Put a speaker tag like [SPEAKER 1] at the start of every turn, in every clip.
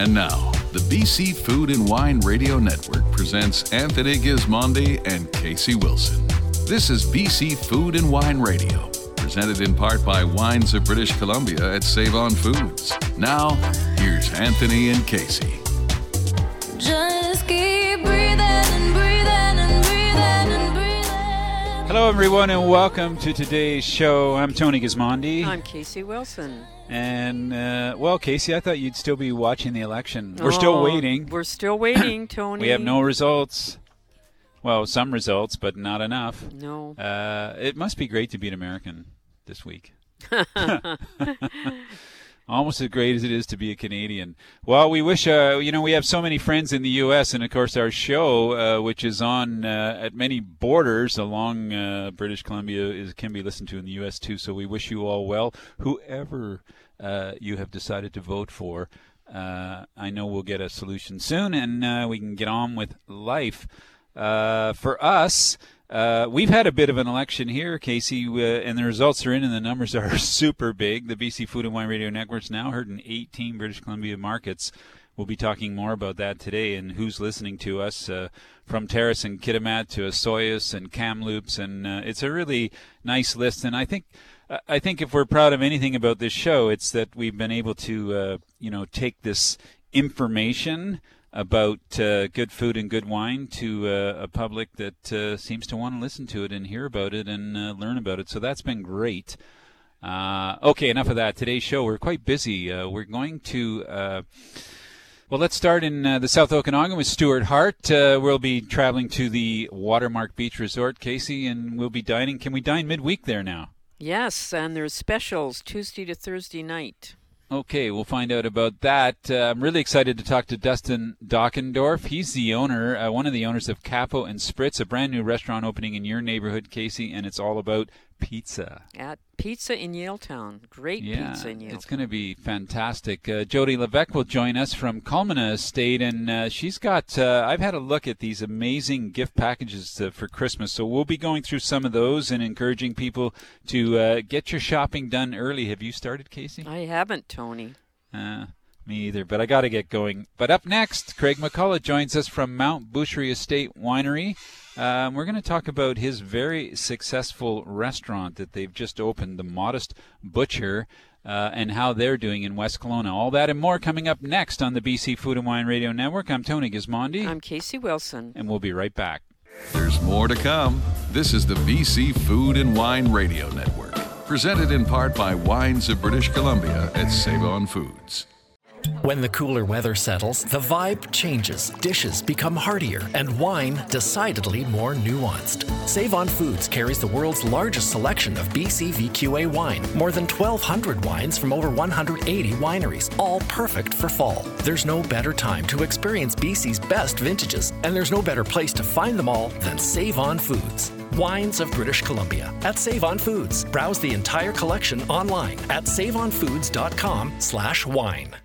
[SPEAKER 1] And now, the BC Food and Wine Radio Network presents Anthony Gismondi and Casey Wilson. This is BC Food and Wine Radio, presented in part by Wines of British Columbia at Save On Foods. Now, here's Anthony and Casey.
[SPEAKER 2] Just keep
[SPEAKER 3] Hello, everyone, and welcome to today's show. I'm Tony Gismondi.
[SPEAKER 4] I'm Casey Wilson.
[SPEAKER 3] and, uh, well, Casey, I thought you'd still be watching the election. We're still
[SPEAKER 4] Oh,
[SPEAKER 3] waiting.
[SPEAKER 4] We're still waiting, Tony.
[SPEAKER 3] We have no results. Well, some results, but not enough.
[SPEAKER 4] No.
[SPEAKER 3] Uh, it must be great to be an American this week. Almost as great as it is to be a Canadian. Well, we wish, uh, you know, we have so many friends in the U.S., and of course, our show, uh, which is on uh, at many borders along uh, British Columbia, is can be listened to in the U.S. too. So we wish you all well, whoever uh, you have decided to vote for. Uh, I know we'll get a solution soon, and we can get on with life. For us, uh, we've had a bit of an election here, Casey, uh, and the results are in, and the numbers are super big. The BC Food and Wine Radio Network's now heard in 18 British Columbia markets. We'll be talking more about that today and who's listening to us uh, from Terrace and Kitimat to Osoyoos and Kamloops, and uh, it's a really nice list. And I think I think if we're proud of anything about this show, it's that we've been able to uh, you know take this information about uh, good food and good wine to uh, a public that uh, seems to want to listen to it and hear about it and uh, learn about it. So that's been great. Uh, okay, enough of that. Today's show, we're quite busy. Uh, we're going to. Well, let's start in uh, the South Okanagan with Stuart Hart. Uh, we'll be traveling to the Watermark Beach Resort, Casey, and we'll be dining. Can we dine midweek there now?
[SPEAKER 4] Yes, and there's specials Tuesday to Thursday night.
[SPEAKER 3] Okay, we'll find out about that. Uh, I'm really excited to talk to Dustin Dockendorf. He's the owner, uh, one of the owners of Capo and Spritz, a brand new restaurant opening in your neighborhood, Casey, and it's all about pizza.
[SPEAKER 4] At Pizza in Yaletown. Great
[SPEAKER 3] Yeah,
[SPEAKER 4] pizza in Yaletown.
[SPEAKER 3] it's going to be fantastic. Uh, Jody Levesque will join us from Culmina Estate, and uh, she's got. Uh, I've had a look at these amazing gift packages uh, for Christmas, so we'll be going through some of those and encouraging people to uh, get your shopping done early. Have you started, Casey?
[SPEAKER 4] I haven't, Tony.
[SPEAKER 3] Uh, me either, but I got to get going. But up next, Craig McCulloch joins us from Mount Boucherie Estate Winery. Um, we're going to talk about his very successful restaurant that they've just opened, the Modest Butcher, uh, and how they're doing in West Kelowna. All that and more coming up next on the BC Food and Wine Radio Network. I'm Tony Gismondi,
[SPEAKER 4] I'm Casey Wilson.
[SPEAKER 3] and we'll be right back.
[SPEAKER 1] There's more to come. This is the BC Food and Wine Radio Network, presented in part by Wines of British Columbia at Save On Foods.
[SPEAKER 5] When the cooler weather settles, the vibe changes, dishes become heartier, and wine decidedly more nuanced. Save On Foods carries the world's largest selection of BC VQA wine, more than 1,200 wines from over 180 wineries, all perfect for fall. There's no better time to experience BC's best vintages, and there's no better place to find them all than Save On Foods. Wines of British Columbia at Save On Foods. Browse the entire collection online at saveonfoods.com/wine.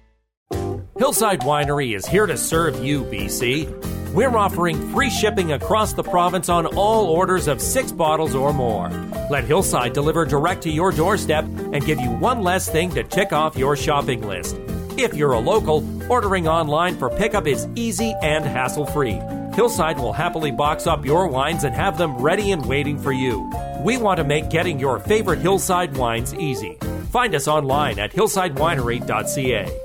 [SPEAKER 6] Hillside Winery is here to serve you, BC. We're offering free shipping across the province on all orders of six bottles or more. Let Hillside deliver direct to your doorstep and give you one less thing to tick off your shopping list. If you're a local, ordering online for pickup is easy and hassle free. Hillside will happily box up your wines and have them ready and waiting for you. We want to make getting your favorite Hillside wines easy. Find us online at hillsidewinery.ca.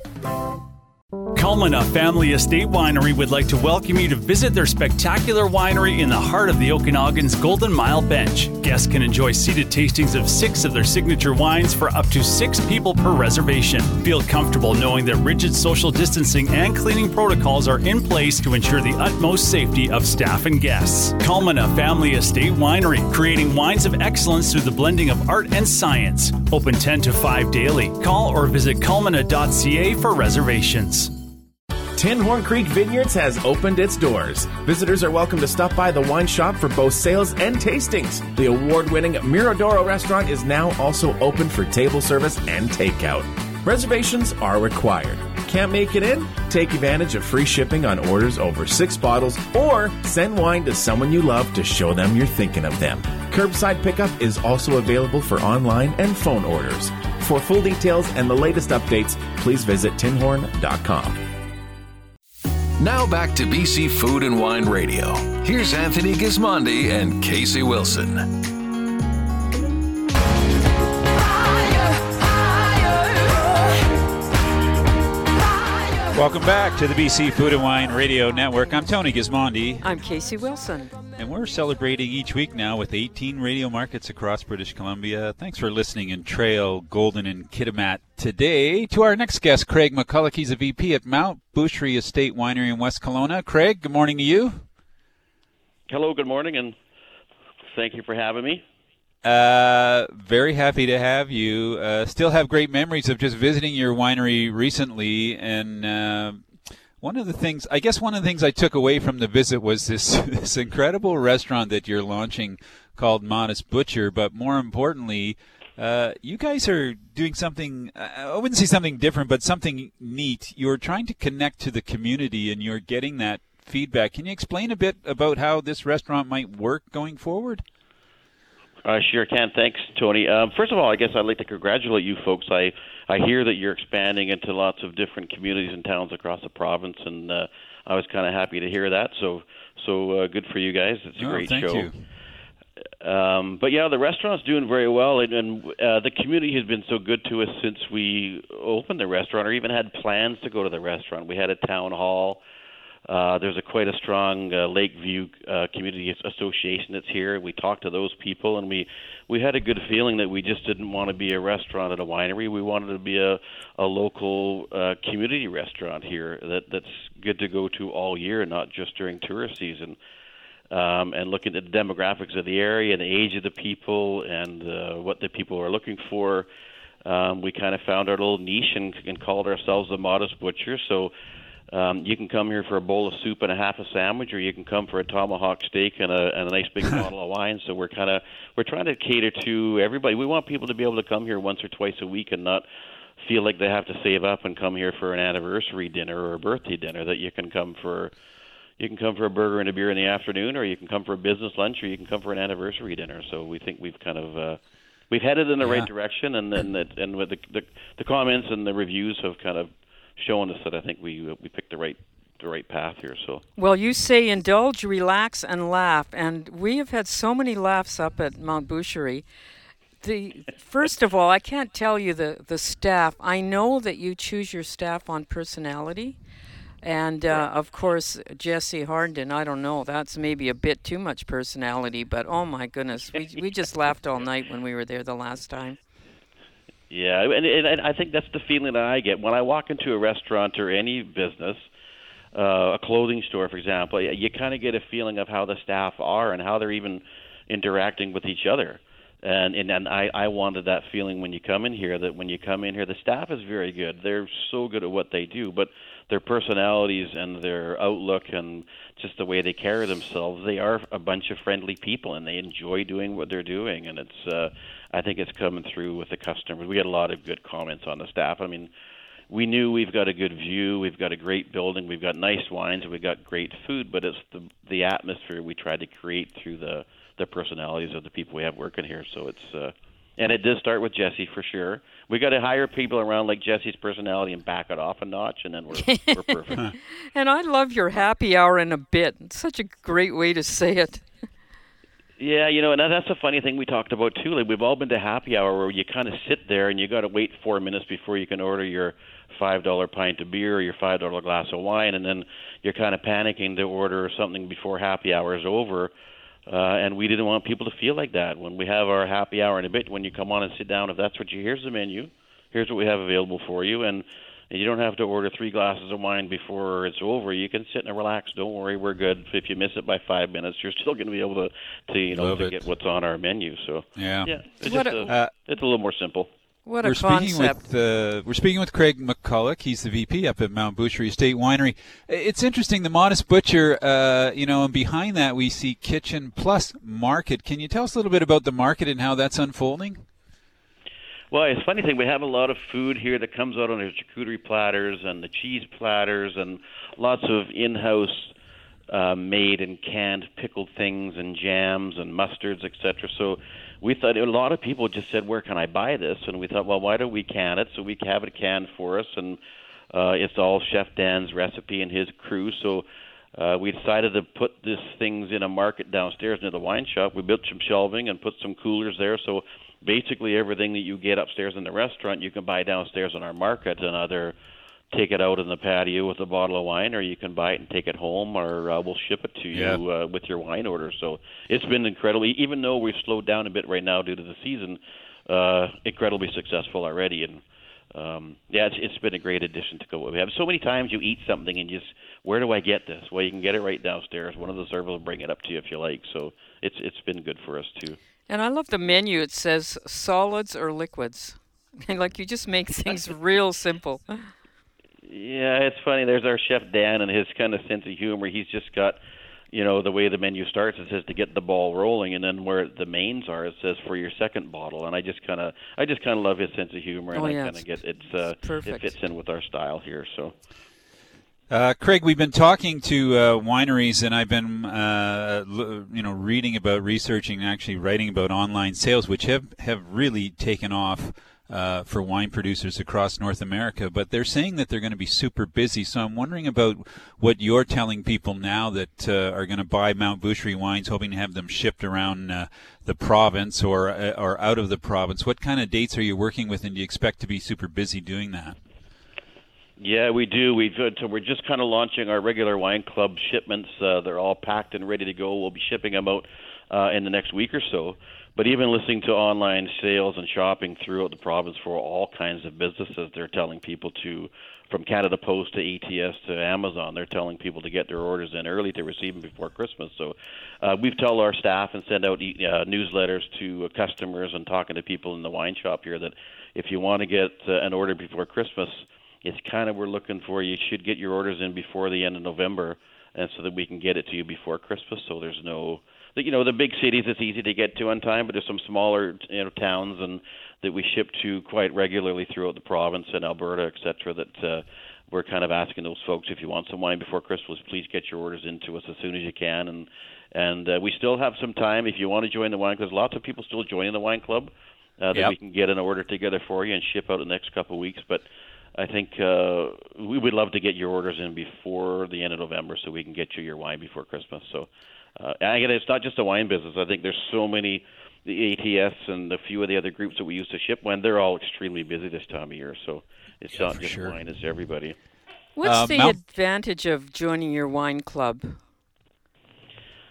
[SPEAKER 7] Culmina Family Estate Winery would like to welcome you to visit their spectacular winery in the heart of the Okanagan's Golden Mile Bench. Guests can enjoy seated tastings of six of their signature wines for up to six people per reservation. Feel comfortable knowing that rigid social distancing and cleaning protocols are in place to ensure the utmost safety of staff and guests. Culmina Family Estate Winery, creating wines of excellence through the blending of art and science. Open 10 to 5 daily. Call or visit culmina.ca for reservations.
[SPEAKER 8] Tinhorn Creek Vineyards has opened its doors. Visitors are welcome to stop by the wine shop for both sales and tastings. The award winning Miradoro restaurant is now also open for table service and takeout. Reservations are required. Can't make it in? Take advantage of free shipping on orders over six bottles or send wine to someone you love to show them you're thinking of them. Curbside pickup is also available for online and phone orders. For full details and the latest updates, please visit tinhorn.com.
[SPEAKER 1] Now back to BC Food and Wine Radio. Here's Anthony Gismondi and Casey Wilson.
[SPEAKER 3] Welcome back to the BC Food and Wine Radio Network. I'm Tony Gismondi,
[SPEAKER 4] I'm Casey Wilson.
[SPEAKER 3] and we're celebrating each week now with 18 radio markets across British Columbia. Thanks for listening in Trail, Golden, and Kitimat today. To our next guest, Craig McCulloch. He's a VP at Mount Boucherie Estate Winery in West Kelowna. Craig, good morning to you.
[SPEAKER 9] Hello, good morning, and thank you for having me.
[SPEAKER 3] Uh, very happy to have you. Uh, still have great memories of just visiting your winery recently, and uh, one of the things, I guess, one of the things I took away from the visit was this this incredible restaurant that you're launching called Modest Butcher. But more importantly, uh, you guys are doing something. I wouldn't say something different, but something neat. You're trying to connect to the community, and you're getting that feedback. Can you explain a bit about how this restaurant might work going forward?
[SPEAKER 9] I sure can. Thanks, Tony. Um, first of all, I guess I'd like to congratulate you folks. I I hear that you're expanding into lots of different communities and towns across the province, and uh, I was kind of happy to hear that. So so uh, good for you guys. It's a
[SPEAKER 3] Oh,
[SPEAKER 9] great
[SPEAKER 3] thank
[SPEAKER 9] show.
[SPEAKER 3] you.
[SPEAKER 9] Um, but yeah, the restaurant's doing very well, and, and uh, the community has been so good to us since we opened the restaurant, or even had plans to go to the restaurant. We had a town hall. Uh, there's a quite a strong uh, Lakeview uh, Community Association that's here. We talked to those people, and we we had a good feeling that we just didn't want to be a restaurant at a winery. We wanted to be a a local uh, community restaurant here that that's good to go to all year, not just during tourist season um, and looking at the demographics of the area and the age of the people and uh, what the people are looking for. Um, we kind of found our little niche and, and called ourselves the Modest Butcher. So um, you can come here for a bowl of soup and a half a sandwich, or you can come for a tomahawk steak and a, and a nice big bottle of wine. So we're kind of we're trying to cater to everybody. We want people to be able to come here once or twice a week and not feel like they have to save up and come here for an anniversary dinner or a birthday dinner. That you can come for you can come for a burger and a beer in the afternoon, or you can come for a business lunch, or you can come for an anniversary dinner. So we think we've kind of uh, we've headed in the
[SPEAKER 3] Yeah.
[SPEAKER 9] right direction, and then that, and with the, the the comments and the reviews have kind of shown us that I think we we picked the right the right path here. So
[SPEAKER 4] Well, you say indulge, relax, and laugh, and we have had so many laughs up at Mount Boucherie. The first of all, I can't tell you the the staff. I know that you choose your staff on personality, and uh, of course Jesse Harden. I don't know. That's maybe a bit too much personality, but oh my goodness, we we just laughed all night when we were there the last time.
[SPEAKER 9] Yeah, and, and, and I think that's the feeling that I get when I walk into a restaurant or any business, uh, a clothing store, for example. You kind of get a feeling of how the staff are and how they're even interacting with each other. And and, and I, I wanted that feeling when you come in here that when you come in here, the staff is very good. They're so good at what they do, but their personalities and their outlook and just the way they carry themselves, they are a bunch of friendly people and they enjoy doing what they're doing. And it's uh, I think it's coming through with the customers. We had a lot of good comments on the staff. I mean, we knew we've got a good view, we've got a great building, we've got nice wines, we've got great food, but it's the the atmosphere we tried to create through the the personalities of the people we have working here. So it's uh and it did start with Jesse for sure. We got to hire people around like Jesse's personality and back it off a notch, and then we're we're perfect.
[SPEAKER 4] And I love your happy hour in a bit. It's such a great way to say it.
[SPEAKER 9] Yeah, you know, and that's a funny thing we talked about too. Like we've all been to happy hour where you kind of sit there and you got to wait four minutes before you can order your five dollar pint of beer or your five dollar glass of wine, and then you're kind of panicking to order something before happy hour is over. Uh, and we didn't want people to feel like that when we have our happy hour in a bit. When you come on and sit down, if that's what you here's the menu, here's what we have available for you, and and you don't have to order three glasses of wine before it's over. You can sit and relax. Don't worry, we're good. If you miss it by five minutes, you're still going to be able to, to you know,
[SPEAKER 3] Love
[SPEAKER 9] to
[SPEAKER 3] it.
[SPEAKER 9] get what's on our menu. So
[SPEAKER 3] Yeah.
[SPEAKER 9] yeah, it's just
[SPEAKER 4] a-
[SPEAKER 9] a,
[SPEAKER 3] Uh,
[SPEAKER 9] it's a little more simple.
[SPEAKER 4] What
[SPEAKER 3] we're
[SPEAKER 4] a
[SPEAKER 3] speaking
[SPEAKER 4] concept.
[SPEAKER 3] with uh, we're speaking with Craig McCulloch. He's the VP up at Mount Boucherie Estate Winery. It's interesting. The Modest Butcher, uh, you know, and behind that we see Kitchen Plus Market. Can you tell us a little bit about the market and how that's unfolding?
[SPEAKER 9] Well, it's a funny thing. We have a lot of food here that comes out on the charcuterie platters and the cheese platters and lots of in-house uh, made and canned pickled things and jams and mustards, etc. So we thought a lot of people just said, "Where can I buy this?" And we thought, well, why don't we can it so we have it canned for us and Uh, it's all Chef Dan's recipe and his crew. So uh, we decided to put these things in a market downstairs near the wine shop. We built some shelving and put some coolers there. So basically, everything that you get upstairs in the restaurant, you can buy downstairs in our market and either take it out in the patio with a bottle of wine, or you can buy it and take it home, or uh, we'll ship it to
[SPEAKER 3] Yeah.
[SPEAKER 9] you uh, with your wine order. So it's been incredibly, even though we've slowed down a bit right now due to the season, uh, incredibly successful already. And um, yeah, it's, it's been a great addition to go. We have so many times you eat something and you just, where do I get this? Well, you can get it right downstairs. One of the servers will bring it up to you if you like. So it's it's been good for us too.
[SPEAKER 4] And I love the menu. It says solids or liquids. like you just make things real simple.
[SPEAKER 9] Yeah, it's funny. There's our chef Dan and his kind of sense of humor. He's just got, you know, the way the menu starts. It says to get the ball rolling, and then where the mains are, it says for your second bottle. And I just kind of, I just kind of love his sense of humor, and
[SPEAKER 4] Oh,
[SPEAKER 9] I kind of get it's uh, it fits in with our style here. So
[SPEAKER 3] Uh, Craig, we've been talking to uh, wineries, and I've been, uh, l- you know, reading about, researching, and actually writing about online sales, which have have really taken off uh, for wine producers across North America. But they're saying that they're going to be super busy. So I'm wondering about what you're telling people now that uh, are going to buy Mount Boucherie wines, hoping to have them shipped around uh, the province or uh, or out of the province. What kind of dates are you working with, and do you expect to be super busy doing that?
[SPEAKER 9] Yeah, we do. We've uh, so we're just kind of launching our regular wine club shipments. Uh, they're all packed and ready to go. We'll be shipping them out uh, in the next week or so. But even listening to online sales and shopping throughout the province for all kinds of businesses, they're telling people to, from Canada Post to ATS to Amazon, they're telling people to get their orders in early to receive them before Christmas. So uh, we've told our staff and send out uh, newsletters to uh, customers and talking to people in the wine shop here that if you want to get uh, an order before Christmas, it's kind of we're looking for. You should get your orders in before the end of November, and so that we can get it to you before Christmas. So there's no, the- you know, the big cities it's easy to get to on time, but there's some smaller you know towns and that we ship to quite regularly throughout the province and Alberta, et cetera. That uh, we're kind of asking those folks if you want some wine before Christmas, please get your orders into us as soon as you can. And and uh, we still have some time if you want to join the wine club. There's lots of people still joining the wine club. Uh, that
[SPEAKER 3] Yep.
[SPEAKER 9] we can get an order together for you and ship out the next couple of weeks, but I think uh, we would love to get your orders in before the end of November, so we can get you your wine before Christmas. So, uh, and again, it's not just a wine business. I think there's so many, the ATS and a few of the other groups that we used to ship when they're all extremely busy this time of year. So it's not just
[SPEAKER 3] sure.
[SPEAKER 9] wine; it's everybody.
[SPEAKER 4] What's
[SPEAKER 3] Uh,
[SPEAKER 4] the
[SPEAKER 3] Mount-
[SPEAKER 4] advantage of joining your wine club?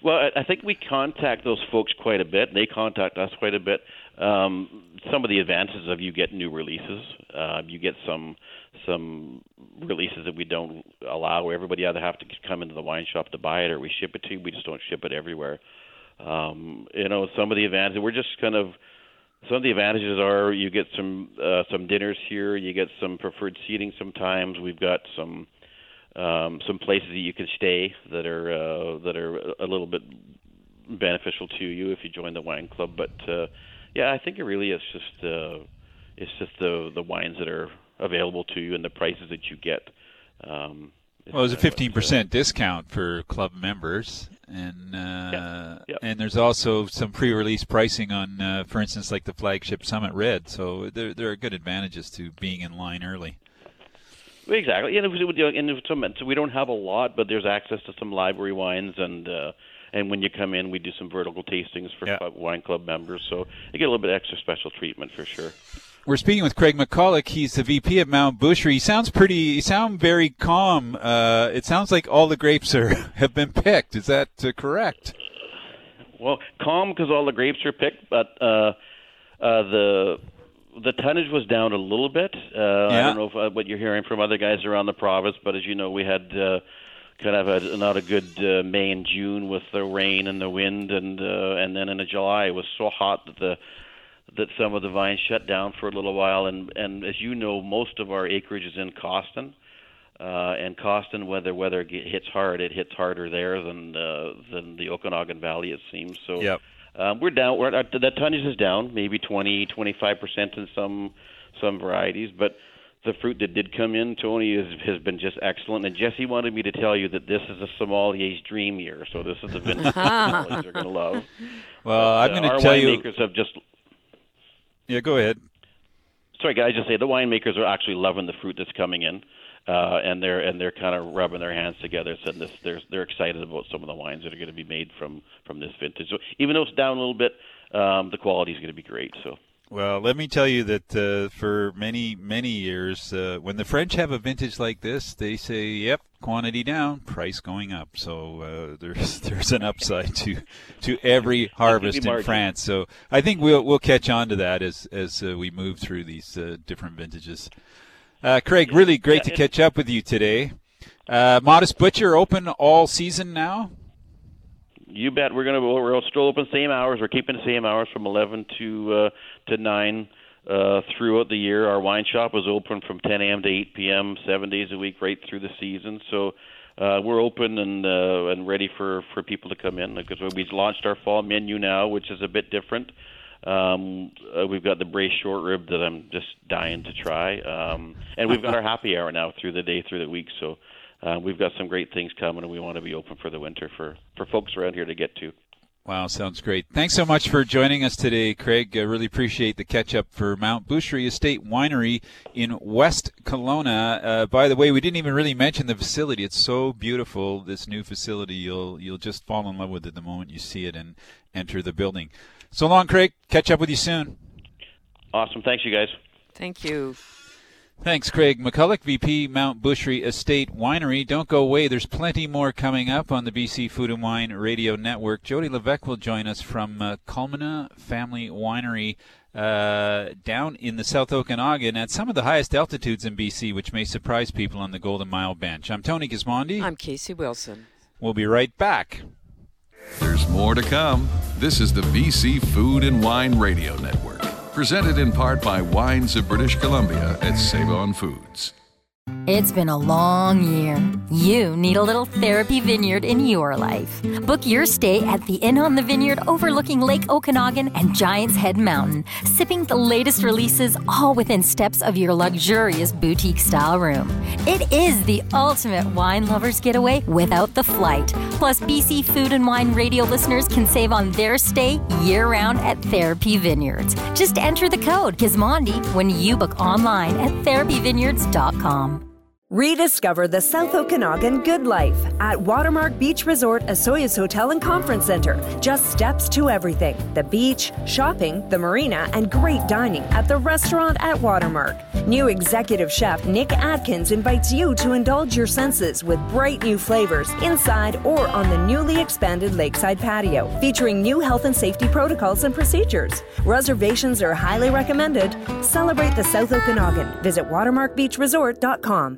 [SPEAKER 9] Well, I- think we contact those folks quite a bit. They contact us quite a bit. Um, some of the advantages of you get new releases. Uh, you get some some releases that we don't allow. Everybody either have to come into the wine shop to buy it, or we ship it to you. We just don't ship it everywhere. Um, you know, some of the advantages. We're just kind of some of the advantages are you get some uh, some dinners here. You get some preferred seating. Sometimes we've got some um, some places that you can stay that are uh, that are a little bit beneficial to you if you join the wine club. But uh, yeah, I think it really is just uh, it's just the the wines that are available to you and the prices that you get. Um,
[SPEAKER 3] Well, there's a
[SPEAKER 9] uh,
[SPEAKER 3] 15% discount for club members, and uh,
[SPEAKER 9] Yeah, yeah.
[SPEAKER 3] and there's also some pre-release pricing on, uh, for instance, like the flagship Summit Red. So there there are good advantages to being in line early.
[SPEAKER 9] Exactly. And, if we, do- and if some, so we don't have a lot, but there's access to some library wines, and uh, and when you come in, we do some vertical tastings for
[SPEAKER 3] Yeah.
[SPEAKER 9] club, wine club members. So you get a little bit extra special treatment for sure.
[SPEAKER 3] We're speaking with Craig McCulloch. He's the VP of Mount Boucherie. He sounds pretty. He sound very calm. Uh, it sounds like all the grapes are have been picked. Is that uh, correct?
[SPEAKER 9] Well, calm because all the grapes are picked, but uh, uh, the the tonnage was down a little bit. Uh, I don't know if, uh, what you're hearing from other guys around the province, but as you know, we had uh, kind of a, not a good uh, May and June with the rain and the wind, and uh, and then in July it was so hot that the that some of the vines shut down for a little while. And and as you know, most of our acreage is in Cawston. Uh, and Cawston, whether weather hits hard, it hits harder there than uh, than the Okanagan Valley, it seems. So
[SPEAKER 3] Yep.
[SPEAKER 9] Um, we're down. We're, uh, the tonnage is down, maybe 20, 25 percent in some some varieties, but the fruit that did come in, Tony, is, has been just excellent. And Jesse wanted me to tell you that this is a sommelier's dream year. So this is the vintage that sommeliers are going to love.
[SPEAKER 3] Well, I'm
[SPEAKER 9] Uh,
[SPEAKER 3] going to
[SPEAKER 9] our
[SPEAKER 3] tell you.
[SPEAKER 9] winemakers have just.
[SPEAKER 3] Yeah, go ahead.
[SPEAKER 9] Sorry, guys. Just say the winemakers are actually loving the fruit that's coming in. Uh, and they're and they're kind of rubbing their hands together, saying this they're they're excited about some of the wines that are going to be made from from this vintage. So even though it's down a little bit, um, the quality is going to be great. So.
[SPEAKER 3] Well, let me tell you that uh, for many, many years, uh, when the French have a vintage like this, they say, "Yep, quantity down, price going up." So uh, there's there's an upside to to every harvest in. France. So I think we'll we'll catch on to that as as uh, we move through these uh, different vintages. Uh, Craig, really great
[SPEAKER 9] Yeah,
[SPEAKER 3] to catch up with you today. Uh, Modest Butcher open all season now.
[SPEAKER 9] You bet. We're gonna we're still open same hours. We're keeping the same hours from 11 to uh, to 9 uh, throughout the year. Our wine shop is open from 10 a.m. to 8 p.m. seven days a week, right through the season. So uh, we're open and uh, and ready for for people to come in because we've launched our fall menu now, which is a bit different. Um, uh, we've got the braised short rib that I'm just dying to try, um, and we've got our happy hour now through the day, through the week. So uh, we've got some great things coming, and we want to be open for the winter for for folks around here to get to.
[SPEAKER 3] Wow, sounds great. Thanks so much for joining us today, Craig. I really appreciate the catch up for Mount Boucherie Estate Winery in West Kelowna. Uh, by the way, we didn't even really mention the facility. It's so beautiful. This new facility, you'll you'll just fall in love with it the moment you see it and enter the building. So long, Craig. Catch up with you soon.
[SPEAKER 9] Awesome. Thanks, you guys.
[SPEAKER 4] Thank you.
[SPEAKER 3] Thanks, Craig McCulloch, VP Mount Boucherie Estate Winery. Don't go away. There's plenty more coming up on the BC Food and Wine Radio Network. Jody Levesque will join us from uh, Culmina Family Winery uh, down in the South Okanagan at some of the highest altitudes in BC, which may surprise people on the Golden Mile Bench. I'm Tony Gismondi.
[SPEAKER 4] I'm Casey Wilson.
[SPEAKER 3] We'll be right back.
[SPEAKER 1] There's more to come. This is the BC Food and Wine Radio Network, presented in part by Wines of British Columbia at Save On Foods.
[SPEAKER 10] It's been a long year. You need a little therapy vineyard in your life. Book your stay at the Inn on the Vineyard overlooking Lake Okanagan and Giants Head Mountain, sipping the latest releases all within steps of your luxurious boutique style room. It is the ultimate wine lover's getaway without the flight. Plus, BC Food and Wine radio listeners can save on their stay year round at Therapy Vineyards. Just enter the code Gismondi when you book online at therapyvineyards.com.
[SPEAKER 11] Rediscover the South Okanagan good life at Watermark Beach Resort, Osoyoos Hotel and Conference Center. Just steps to everything the beach, shopping, the marina, and great dining at the restaurant at Watermark. New executive chef Nick Atkins invites you to indulge your senses with bright new flavors inside or on the newly expanded lakeside patio, featuring new health and safety protocols and procedures. Reservations are highly recommended. Celebrate the South Okanagan. Visit watermarkbeachresort.com.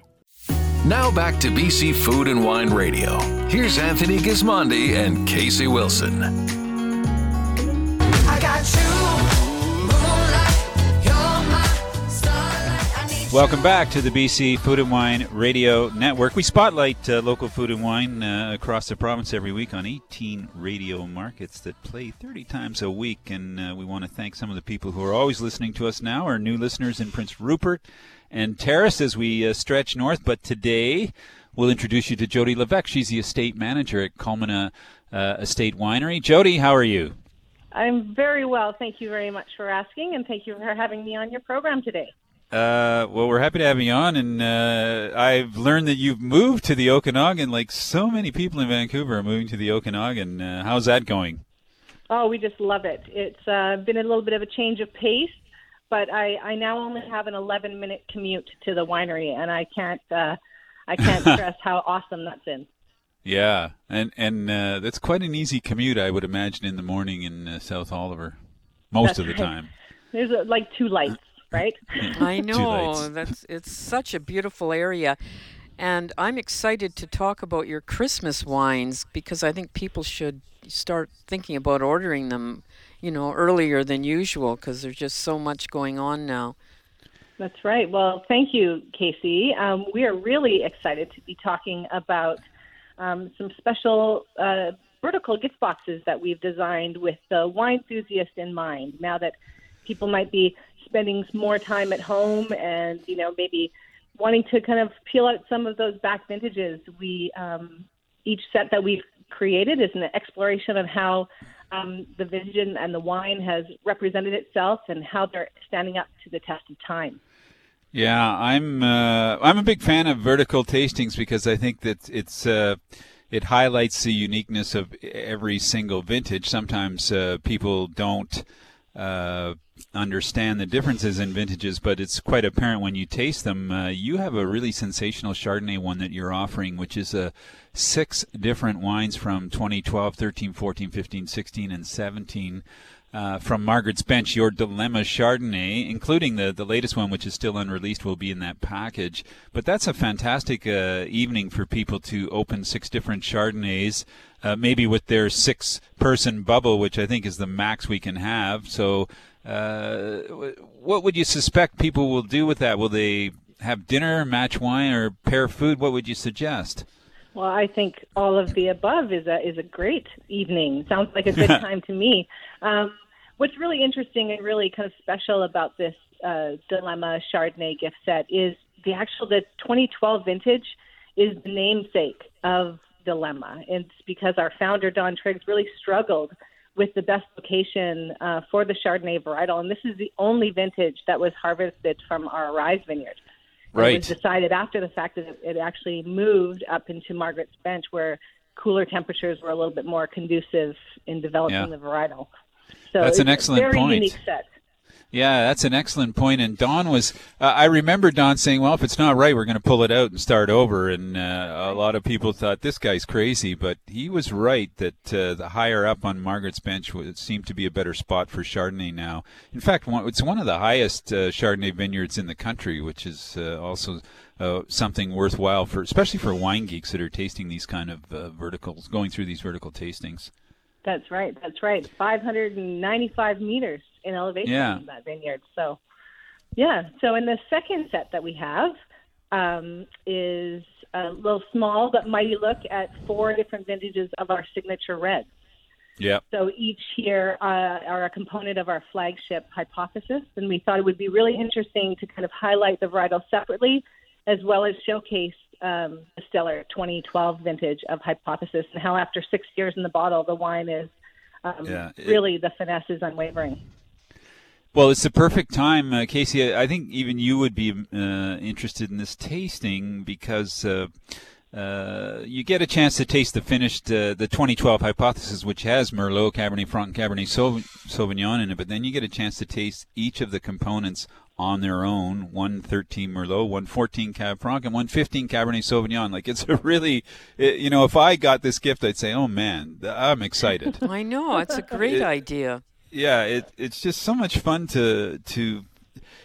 [SPEAKER 1] Now back to BC Food and Wine Radio. Here's Anthony Gismondi and Casey Wilson.
[SPEAKER 2] I got you, moonlight, you're my starlight. I need
[SPEAKER 3] Welcome back to the BC Food and Wine Radio Network. We spotlight uh, local food and wine uh, across the province every week on 18 radio markets that play 30 times a week. And uh, we want to thank some of the people who are always listening to us now, our new listeners in Prince Rupert and Terrace as we uh, stretch north. But today, we'll introduce you to Jody Levesque. She's the estate manager at Culmina uh, Estate Winery. Jody, how are you?
[SPEAKER 12] I'm very well. Thank you very much for asking, and thank you for having me on your program today.
[SPEAKER 3] Uh, well, we're happy to have you on, and uh, I've learned that you've moved to the Okanagan, like so many people in Vancouver are moving to the Okanagan. Uh, how's that going?
[SPEAKER 12] Oh, we just love it. It's uh, been a little bit of a change of pace, but I, I now only have an 11 minute commute to the winery, and I can't uh, I can't stress how awesome that's been.
[SPEAKER 3] Yeah, and and uh, that's quite an easy commute, I would imagine, in the morning in uh, South Oliver, most
[SPEAKER 12] That's
[SPEAKER 3] of the
[SPEAKER 12] right.
[SPEAKER 3] time.
[SPEAKER 12] There's uh like two lights, right?
[SPEAKER 4] I know that's it's such a beautiful area, and I'm excited to talk about your Christmas wines because I think people should start thinking about ordering them, you know, earlier than usual because there's just so much going on now.
[SPEAKER 12] That's right. Well, thank you, Casey. Um, we are really excited to be talking about um, some special uh, vertical gift boxes that we've designed with the wine enthusiast in mind. Now that people might be spending more time at home and you know maybe wanting to kind of peel out some of those back vintages, we um, each set that we've created is an exploration of how um, the vision and the wine has represented itself and how they're standing up to the test of time.
[SPEAKER 3] Yeah, I'm uh, I'm a big fan of vertical tastings because I think that it's uh, it highlights the uniqueness of every single vintage. Sometimes uh, people don't uh, understand the differences in vintages, but it's quite apparent when you taste them. Uh, you have a really sensational Chardonnay one that you're offering, which is uh, six different wines from 2012, 13, 14, 15, 16, and 17 uh, from Margaret's Bench, your Dilemma Chardonnay, including the, the latest one, which is still unreleased, will be in that package. But that's a fantastic uh, evening for people to open six different Chardonnays, uh, maybe with their six person bubble, which I think is the max we can have. So, uh, what would you suspect people will do with that? Will they have dinner, match wine, or pair food? What would you suggest?
[SPEAKER 12] Well, I think all of the above is a is a great evening. Sounds like a good time to me. Um, what's really interesting and really kind of special about this uh, Dilemma Chardonnay gift set is the actual the 2012 vintage is the namesake of Dilemma. It's because our founder Don Triggs really struggled with the best location uh, for the Chardonnay varietal, and this is the only vintage that was harvested from our Arise vineyard.
[SPEAKER 3] Right.
[SPEAKER 12] It was decided after the fact that it, actually moved up into Margaret's Bench, where cooler temperatures were a little bit more conducive in developing
[SPEAKER 3] Yeah.
[SPEAKER 12] the varietal. So
[SPEAKER 3] That's an excellent
[SPEAKER 12] a very
[SPEAKER 3] point.
[SPEAKER 12] unique set.
[SPEAKER 3] Yeah, that's an excellent point. And Don was, uh, I remember Don saying, well, if it's not right, we're going to pull it out and start over. And uh, a lot of people thought this guy's crazy, but he was right that uh, the higher up on Margaret's Bench would seem to be a better spot for Chardonnay now. In fact, it's one of the highest uh, Chardonnay vineyards in the country, which is uh, also uh, something worthwhile for, especially for wine geeks that are tasting these kind of uh, verticals, going through these vertical tastings.
[SPEAKER 12] That's right. That's right. 595 meters in elevation
[SPEAKER 3] Yeah.
[SPEAKER 12] in that vineyard. So, yeah. So, in the second set that we have um, is a little small but mighty look at four different vintages of our signature reds.
[SPEAKER 3] Yep.
[SPEAKER 12] So each here uh, are a component of our flagship hypothesis, and we thought it would be really interesting to kind of highlight the varietal separately, as well as showcase um, the stellar 2012 vintage of hypothesis and how after six years in the bottle, the wine is um,
[SPEAKER 3] Yeah, it-
[SPEAKER 12] really the finesse is unwavering.
[SPEAKER 3] Well, it's the perfect time, uh, Casey. I I think even you would be uh, interested in this tasting because uh, uh, you get a chance to taste the finished, uh, the 2012 hypothesis, which has Merlot, Cabernet Franc, and Cabernet Sau- Sauvignon in it. But then you get a chance to taste each of the components on their own. One 13 Merlot, one 14 Cab Franc, and one 15 Cabernet Sauvignon. Like it's a really, it, you know, if I got this gift, I'd say, "Oh man, I'm excited."
[SPEAKER 4] I know it's a great
[SPEAKER 3] It-
[SPEAKER 4] idea.
[SPEAKER 3] Yeah, it, it's just so much fun to to.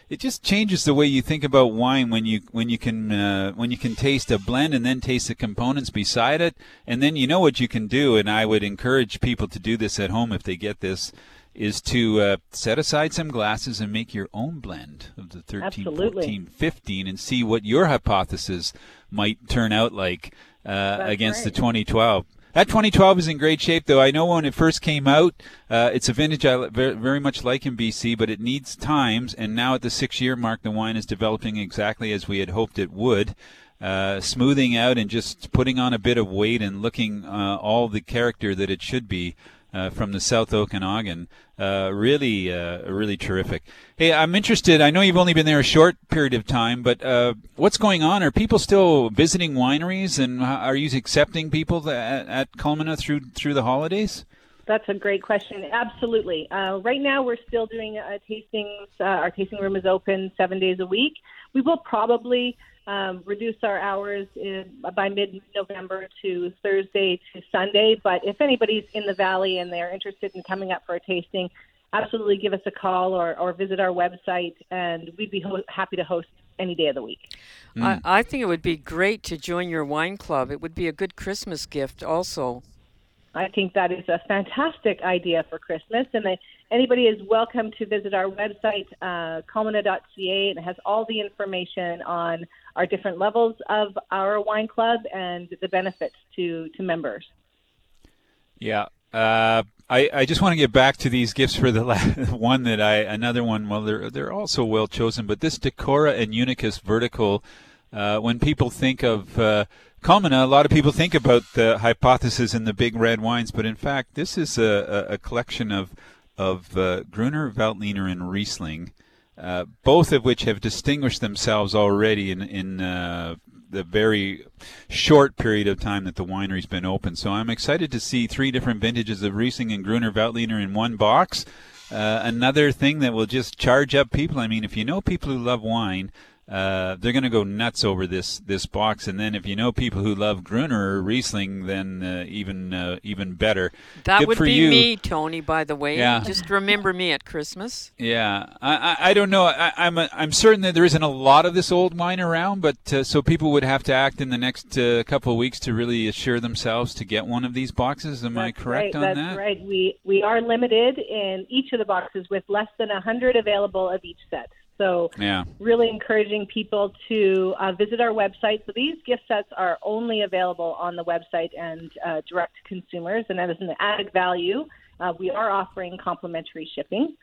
[SPEAKER 3] It just changes the way you think about wine when you when you can uh, when you can taste a blend and then taste the components beside it, and then you know what you can do. And I would encourage people to do this at home if they get this, is to uh, set aside some glasses and make your own blend of the 13,
[SPEAKER 12] Absolutely.
[SPEAKER 3] 14, 15, and see what your hypothesis might turn out like uh, against the 2012. That 2012 is in great shape, though. I know when it first came out, uh, it's a vintage I very, much like in BC, but it needs times. And now at the six-year mark, the wine is developing exactly as we had hoped it would, uh, smoothing out and just putting on a bit of weight and looking uh, all the character that it should be uh, from the South Okanagan. Uh, really, uh, really terrific. Hey, I'm interested. I know you've only been there a short period of time, but uh, what's going on? Are people still visiting wineries, and are you accepting people at, at Culmina through through the holidays?
[SPEAKER 12] That's a great question. Absolutely. Uh, right now, we're still doing tastings. Uh, our tasting room is open seven days a week. We will probably um, reduce our hours in, by mid-November to Thursday to Sunday. But if anybody's in the valley and they're interested in coming up for a tasting, absolutely give us a call or, or visit our website, and we'd be ho- happy to host any day of the week.
[SPEAKER 4] I, I think it would be great to join your wine club. It would be a good Christmas gift, also.
[SPEAKER 12] I think that is a fantastic idea for Christmas, and anybody is welcome to visit our website, uh, and it has all the information on our different levels of our wine club and the benefits to to members.
[SPEAKER 3] Yeah. Uh, I, I just want to get back to these gifts for the last one that I another one. Well, they're they're also well chosen, but this Decora and Unicus vertical. Uh, when people think of uh, a lot of people think about the hypothesis in the big red wines, but in fact, this is a, a, a collection of of uh, Gruner, Veltliner, and Riesling, uh, both of which have distinguished themselves already in in uh, the very short period of time that the winery's been open. So I'm excited to see three different vintages of Riesling and Gruner Veltliner in one box. Uh, another thing that will just charge up people. I mean, if you know people who love wine, uh, they're going to go nuts over this this box. And then if you know people who love Gruner or Riesling, then uh, even uh, even better.
[SPEAKER 4] That
[SPEAKER 3] Good
[SPEAKER 4] would
[SPEAKER 3] for
[SPEAKER 4] be
[SPEAKER 3] you.
[SPEAKER 4] me, Tony. By the way,
[SPEAKER 3] Yeah.
[SPEAKER 4] just remember me at Christmas.
[SPEAKER 3] Yeah, I, I, I don't know. I, I'm a, I'm certain that there isn't a lot of this old wine around, but uh, so people would have to act in the next uh, couple of weeks to really assure themselves to get one of these boxes. Am I correct
[SPEAKER 12] right,
[SPEAKER 3] on
[SPEAKER 12] that's
[SPEAKER 3] that?
[SPEAKER 12] right. We we are limited in each of the boxes with less than a hundred available of each set. So
[SPEAKER 3] Yeah.
[SPEAKER 12] really encouraging people to uh, visit our website. So these gift sets are only available on the website and uh, direct to consumers. And as an added value, uh, we are offering complimentary shipping.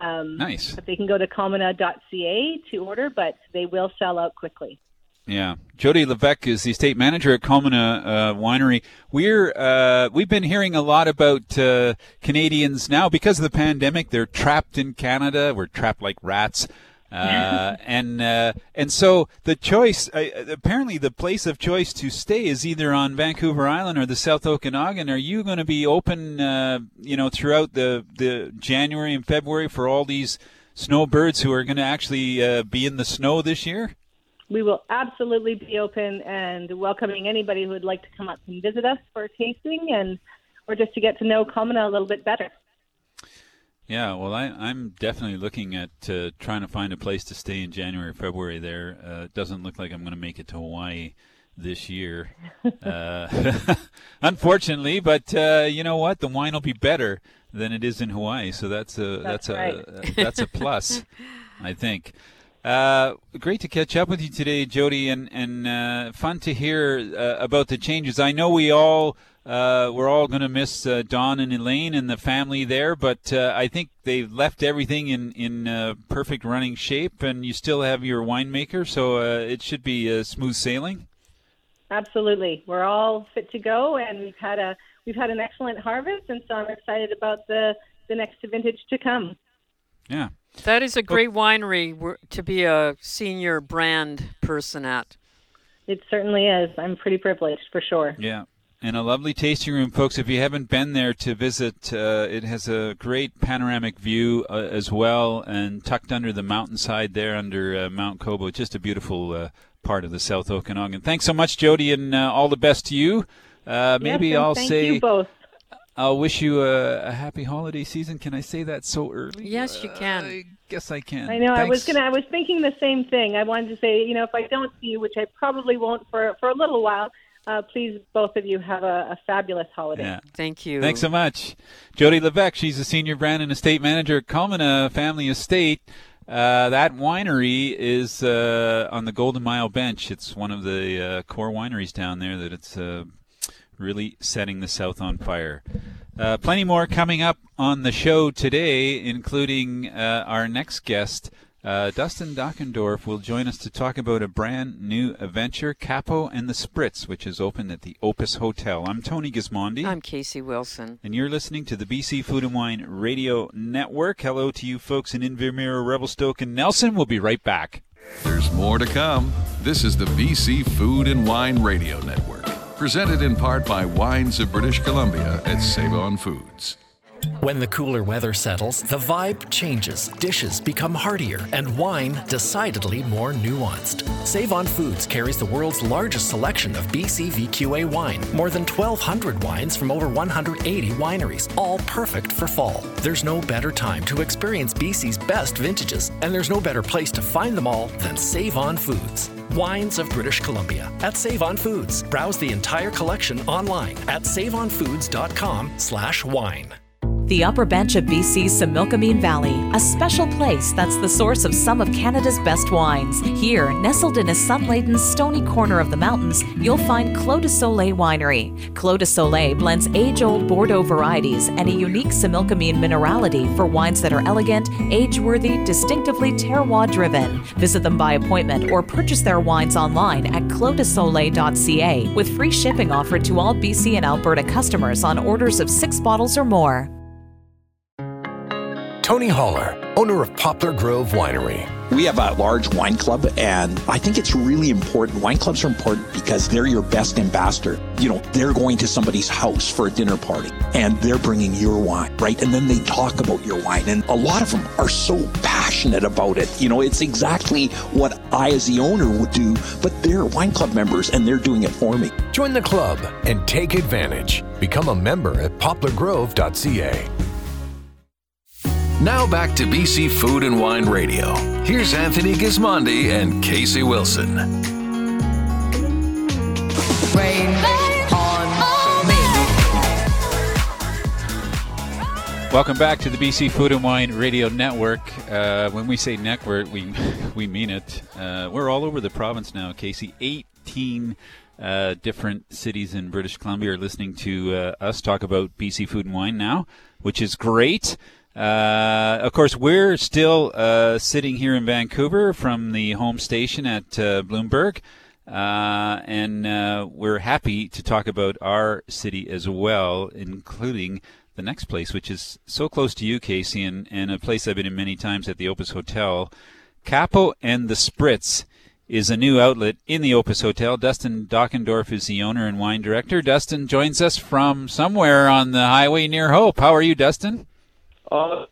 [SPEAKER 12] Um,
[SPEAKER 3] Nice.
[SPEAKER 12] But they can go to culmina.ca to order, but they will sell out quickly.
[SPEAKER 3] Yeah, Jody Levesque is the estate manager at Culmina uh, Winery. We're uh, we've been hearing a lot about uh, Canadians now because of the pandemic. They're trapped in Canada. We're trapped like rats. Uh, and uh, and so the choice uh, apparently the place of choice to stay is either on Vancouver Island or the South Okanagan. Are you going to be open, uh, you know, throughout the the January and February for all these snowbirds who are going to actually uh, be in the snow this year?
[SPEAKER 12] We will absolutely be open and welcoming anybody who would like to come up and visit us for a tasting and or just to get to know Culmina a little bit better.
[SPEAKER 3] Yeah, well, I, I'm definitely looking at uh, trying to find a place to stay in January, February. There, uh, it doesn't look like I'm going to make it to Hawaii this year, uh, unfortunately. But uh, you know what? The wine will be better than it is in Hawaii, so that's a that's,
[SPEAKER 12] That's
[SPEAKER 3] a that's a plus, I think. Uh, great to catch up with you today, Jody, and and uh, fun to hear uh, about the changes. I know we all uh, we're all going to miss uh, Don and Elaine and the family there, but uh, I think they've left everything in in uh, perfect running shape, and you still have your winemaker, so uh, it should be uh, smooth sailing.
[SPEAKER 12] Absolutely, we're all fit to go, and we've had a we've had an excellent harvest, and so I'm excited about the the next vintage to come.
[SPEAKER 3] Yeah.
[SPEAKER 4] That is a great winery to be a senior brand person at.
[SPEAKER 12] It certainly is. I'm pretty privileged for sure.
[SPEAKER 3] Yeah. And a lovely tasting room, folks. If you haven't been there to visit, uh, it has a great panoramic view uh, as well, and tucked under the mountainside there under uh, Mount Kobau. Just a beautiful uh, part of the South Okanagan. Thanks so much, Jody, and uh, all the best to you. Uh, maybe
[SPEAKER 12] Yes,
[SPEAKER 3] I'll
[SPEAKER 12] thank
[SPEAKER 3] say
[SPEAKER 12] you both.
[SPEAKER 3] I'll wish you a, a happy holiday season. Can I say that so early?
[SPEAKER 4] Yes, you can.
[SPEAKER 3] I guess I can.
[SPEAKER 12] I know. I was gonna. I was thinking the same thing. I wanted to say, you know, if I don't see you, which I probably won't for for a little while, uh, please both of you have a, a fabulous holiday.
[SPEAKER 3] Yeah.
[SPEAKER 4] Thank you.
[SPEAKER 3] Thanks so much. Jody Levesque, she's a senior brand and estate manager at Culmina Family Estate. Uh, that winery is uh, on the Golden Mile Bench. It's one of the uh, core wineries down there that it's uh, really setting the South on fire. Uh, plenty more coming up on the show today, including uh, our next guest. Uh, Dustin Dockendorf will join us to talk about a brand new adventure, Capo and the Spritz, which is open at the Opus Hotel. I'm Tony Gismondi.
[SPEAKER 4] I'm Casey Wilson.
[SPEAKER 3] And you're listening to the BC Food and Wine Radio Network. Hello to you folks in Invermere, Revelstoke, and Nelson. We'll be right back.
[SPEAKER 1] There's more to come. This is the BC Food and Wine Radio Network, presented in part by Wines of British Columbia at Save On Foods.
[SPEAKER 5] When the cooler weather settles, the vibe changes, dishes become heartier, and wine decidedly more nuanced. Save on Foods carries the world's largest selection of BC VQA wine, more than 1,200 wines from over 180 wineries, all perfect for fall. There's no better time to experience BC's best vintages, and there's no better place to find them all than Save on Foods. Wines of British Columbia at Save on Foods. Browse the entire collection online at saveonfoods.com/wine.
[SPEAKER 13] The upper bench of BC's Similkameen Valley, a special place that's the source of some of Canada's best wines. Here, nestled in a sun-laden stony corner of the mountains, you'll find Clos de Soleil Winery. Clos de Soleil blends age-old Bordeaux varieties and a unique Similkameen minerality for wines that are elegant, age-worthy, distinctively terroir-driven. Visit them by appointment or purchase their wines online at closdesoleil.ca with free shipping offered to all BC and Alberta customers on orders of six bottles or more.
[SPEAKER 14] Tony Holler, owner of Poplar Grove Winery.
[SPEAKER 15] We have a large wine club, and I think it's really important. Wine clubs are important because they're your best ambassador. You know, they're going to somebody's house for a dinner party and they're bringing your wine, right? And then they talk about your wine. And a lot of them are so passionate about it. You know, it's exactly what I, as the owner, would do, but they're wine club members and they're doing it for me.
[SPEAKER 14] Join the club and take advantage. Become a member at poplargrove.ca.
[SPEAKER 1] Now back to BC Food and Wine Radio. Here's Anthony Gismondi and Casey Wilson.
[SPEAKER 2] Rain on me.
[SPEAKER 3] Welcome back to the BC Food and Wine Radio Network. Uh, when we say network, we we mean it. Uh, we're all over the province now, Casey. 18 uh, different cities in British Columbia are listening to uh, us talk about BC Food and Wine now, which is great. Uh, of course, we're still uh, sitting here in Vancouver from the home station at uh, Bloomberg, uh, and uh, we're happy to talk about our city as well, including the next place, which is so close to you, Casey, and, and a place I've been in many times at the Opus Hotel. Capo and the Spritz is a new outlet in the Opus Hotel. Dustin Dockendorf is the owner and wine director. Dustin joins us from somewhere on the highway near Hope. How are you, Dustin?
[SPEAKER 16] Uh,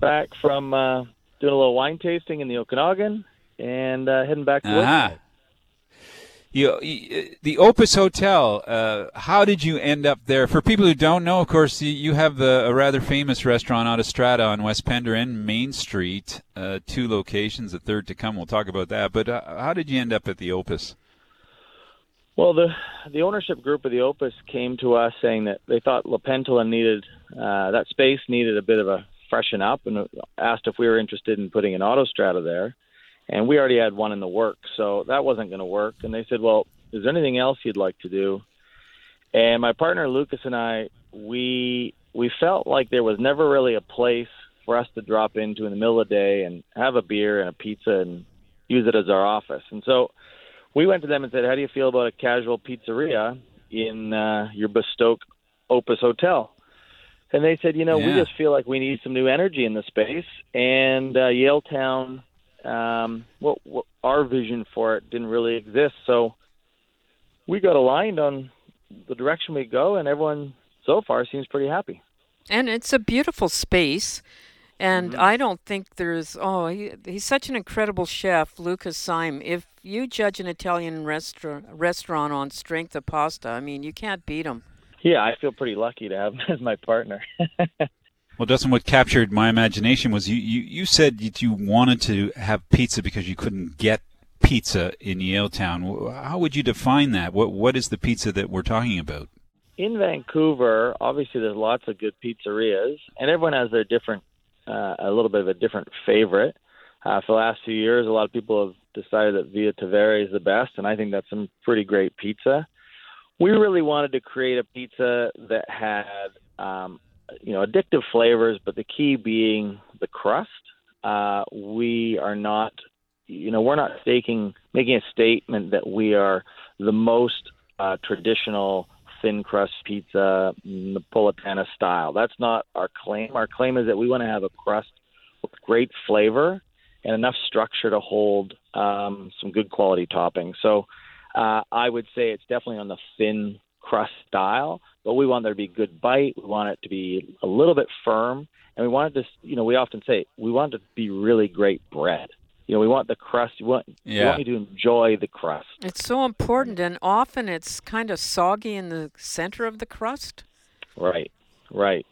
[SPEAKER 16] back from uh, doing a little wine tasting in the Okanagan and uh, heading back to.
[SPEAKER 3] Ah. You, you, the Opus Hotel. Uh, how did you end up there? For people who don't know, of course, you, you have the, a rather famous restaurant, Autostrada, on West Pender and Main Street. Uh, two locations, a third to come. We'll talk about that. But uh, how did you end up at the Opus?
[SPEAKER 16] Well, the the ownership group of the Opus came to us saying that they thought La Pentola needed uh, that space needed a bit of a freshen up, and asked if we were interested in putting an autostrada there. And we already had one in the works, so that wasn't going to work. And they said, "Well, is there anything else you'd like to do?" And my partner Lucas and I, we we felt like there was never really a place for us to drop into in the middle of the day and have a beer and a pizza and use it as our office. And so we went to them and said, "How do you feel about a casual pizzeria in uh, your bespoke Opus Hotel?" And they said, "You know, we just feel like we need some new energy in the space." And uh, Yaletown, um, what, what our vision for it didn't really exist, so we got aligned on the direction we go, and everyone so far seems pretty happy.
[SPEAKER 4] And it's a beautiful space. And
[SPEAKER 16] Mm-hmm.
[SPEAKER 4] I don't think there's, oh, he, he's such an incredible chef, Lucais Syme. If you judge an Italian restaurant restaurant on strength of pasta, I mean, you can't beat him.
[SPEAKER 16] Yeah, I feel pretty lucky to have him as my partner.
[SPEAKER 3] Well, Dustin, what captured my imagination was you, you, you said that you wanted to have pizza because you couldn't get pizza in Yaletown. How would you define that? What What is the pizza that we're talking about?
[SPEAKER 16] in Vancouver, obviously there's lots of good pizzerias, and everyone has their different, uh, a little bit of a different favorite. Uh, for the last few years, a lot of people have decided that Via Tevere is the best, and I think that's some pretty great pizza. We really wanted to create a pizza that had, um, you know, addictive flavors, but the key being the crust. Uh, we are not, you know, we're not staking, making a statement that we are the most uh, traditional thin crust pizza, Napolitana style. That's not our claim. Our claim is that we want to have a crust with great flavor and enough structure to hold um, some good quality toppings. So uh, I would say it's definitely on the thin crust style, but we want there to be good bite. We want it to be a little bit firm, and we want it to, you know, we often say we want it to be really great bread. You know, we want the crust. We want, we want you to enjoy the crust.
[SPEAKER 4] It's so important, and often it's kind of soggy in the center of the crust.
[SPEAKER 16] Right, right.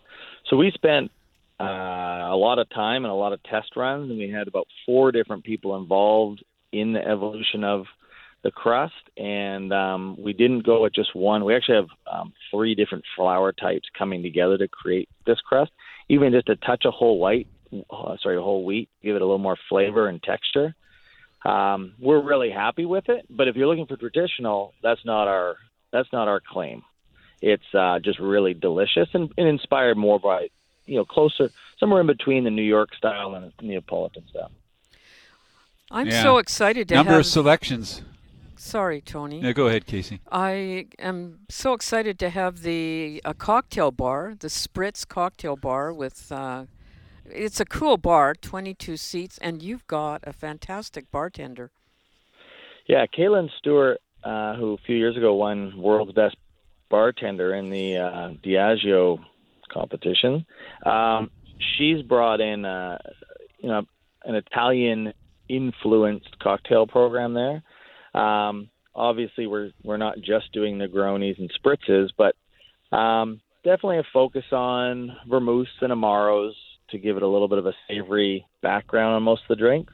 [SPEAKER 16] So we spent uh, a lot of time and a lot of test runs, and we had about four different people involved in the evolution of the crust. And um, we didn't go with just one. We actually have um, three different flour types coming together to create this crust. Even just a touch of whole white, uh, sorry, a whole wheat, give it a little more flavor and texture. Um, we're really happy with it. But if you're looking for traditional, that's not our that's not our claim it's uh, just really delicious and, and inspired more by you know closer somewhere in between the New York style and the Neapolitan style.
[SPEAKER 4] I'm
[SPEAKER 3] Yeah.
[SPEAKER 4] so excited to
[SPEAKER 3] Number
[SPEAKER 4] have.
[SPEAKER 3] of selections.
[SPEAKER 4] Sorry, Tony.
[SPEAKER 3] Yeah, go ahead, Casey.
[SPEAKER 4] I am so excited to have the a cocktail bar, the Spritz cocktail bar with. Uh, it's a cool bar, 22 seats, and you've got a fantastic bartender.
[SPEAKER 16] Yeah, Kaitlyn Stewart, uh, who a few years ago won world's best bartender in the uh, Diageo competition, um, she's brought in uh, you know an Italian influenced cocktail program there. Um, obviously, we're we're not just doing Negronis and spritzes, but um, definitely a focus on vermouths and amaros to give it a little bit of a savory background on most of the drinks.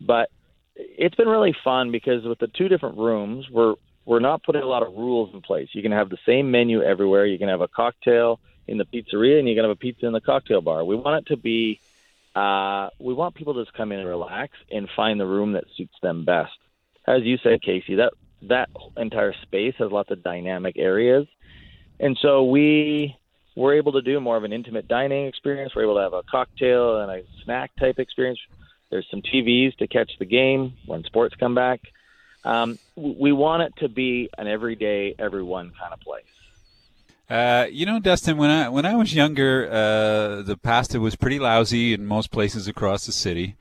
[SPEAKER 16] But it's been really fun because with the two different rooms, we're we're not putting a lot of rules in place. You can have the same menu everywhere. You can have a cocktail in the pizzeria, and you can have a pizza in the cocktail bar. We want it to be, uh, we want people to just come in and relax and find the room that suits them best. As you said, Casey, that that entire space has lots of dynamic areas, and so we we're able to do more of an intimate dining experience. We're able to have a cocktail and a snack type experience. There's some TVs to catch the game when sports come back. Um, we want it to be an everyday, everyone kind of place.
[SPEAKER 3] Uh, you know, Dustin, when I when I was younger, uh, the pasta was pretty lousy in most places across the city.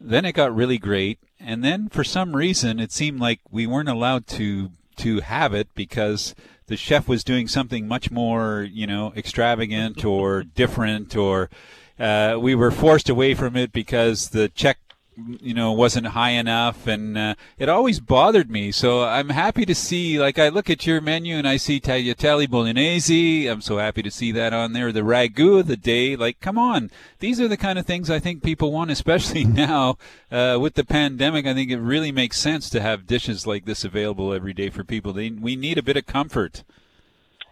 [SPEAKER 3] Then it got really great, and then for some reason, it seemed like we weren't allowed to to have it because the chef was doing something much more, you know, extravagant or different, or uh, we were forced away from it because the check you know wasn't high enough and uh, it always bothered me. So i'm happy to see like i look at your menu and i see tagliatelle bolognese. I'm so happy to see that on there. The ragu of the day. Like come on. These are the kind of things i think people want especially now uh, with the pandemic. I think it really makes sense to have dishes like this available every day for people. They, we need a bit of comfort.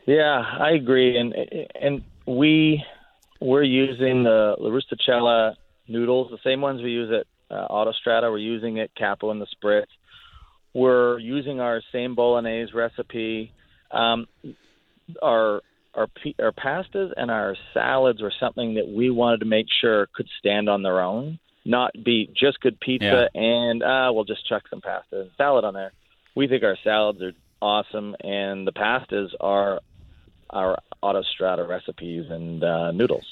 [SPEAKER 16] Yeah, I agree, and and we we're using the La noodles, the same ones we use at uh, Autostrada. We're using it Capo and the Spritz. We're using our same bolognese recipe. Um, our our our pastas and our salads were something that we wanted to make sure could stand on their own, not be just good pizza and uh, we'll just chuck some pasta and salad on there. We think our salads are awesome, and the pastas are our Autostrada recipes and uh, noodles.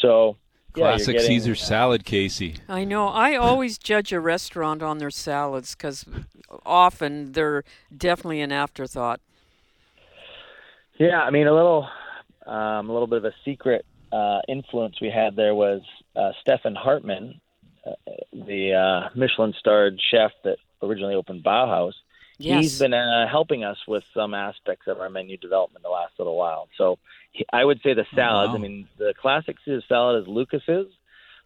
[SPEAKER 16] So yeah,
[SPEAKER 3] classic
[SPEAKER 16] getting-
[SPEAKER 3] caesar salad casey
[SPEAKER 4] I know. I always judge a restaurant on their salads because often they're definitely an afterthought.
[SPEAKER 16] Yeah, I mean a little, um, a little bit of a secret uh, influence we had there was uh, Stefan Hartmann, uh, the uh, Michelin-starred chef that originally opened Bauhaus.
[SPEAKER 4] Yes.
[SPEAKER 16] He's been uh, helping us with some aspects of our menu development the last little while. So he, I would say the salads.
[SPEAKER 3] wow.
[SPEAKER 16] I mean, the classic Caesar salad is Lucas's,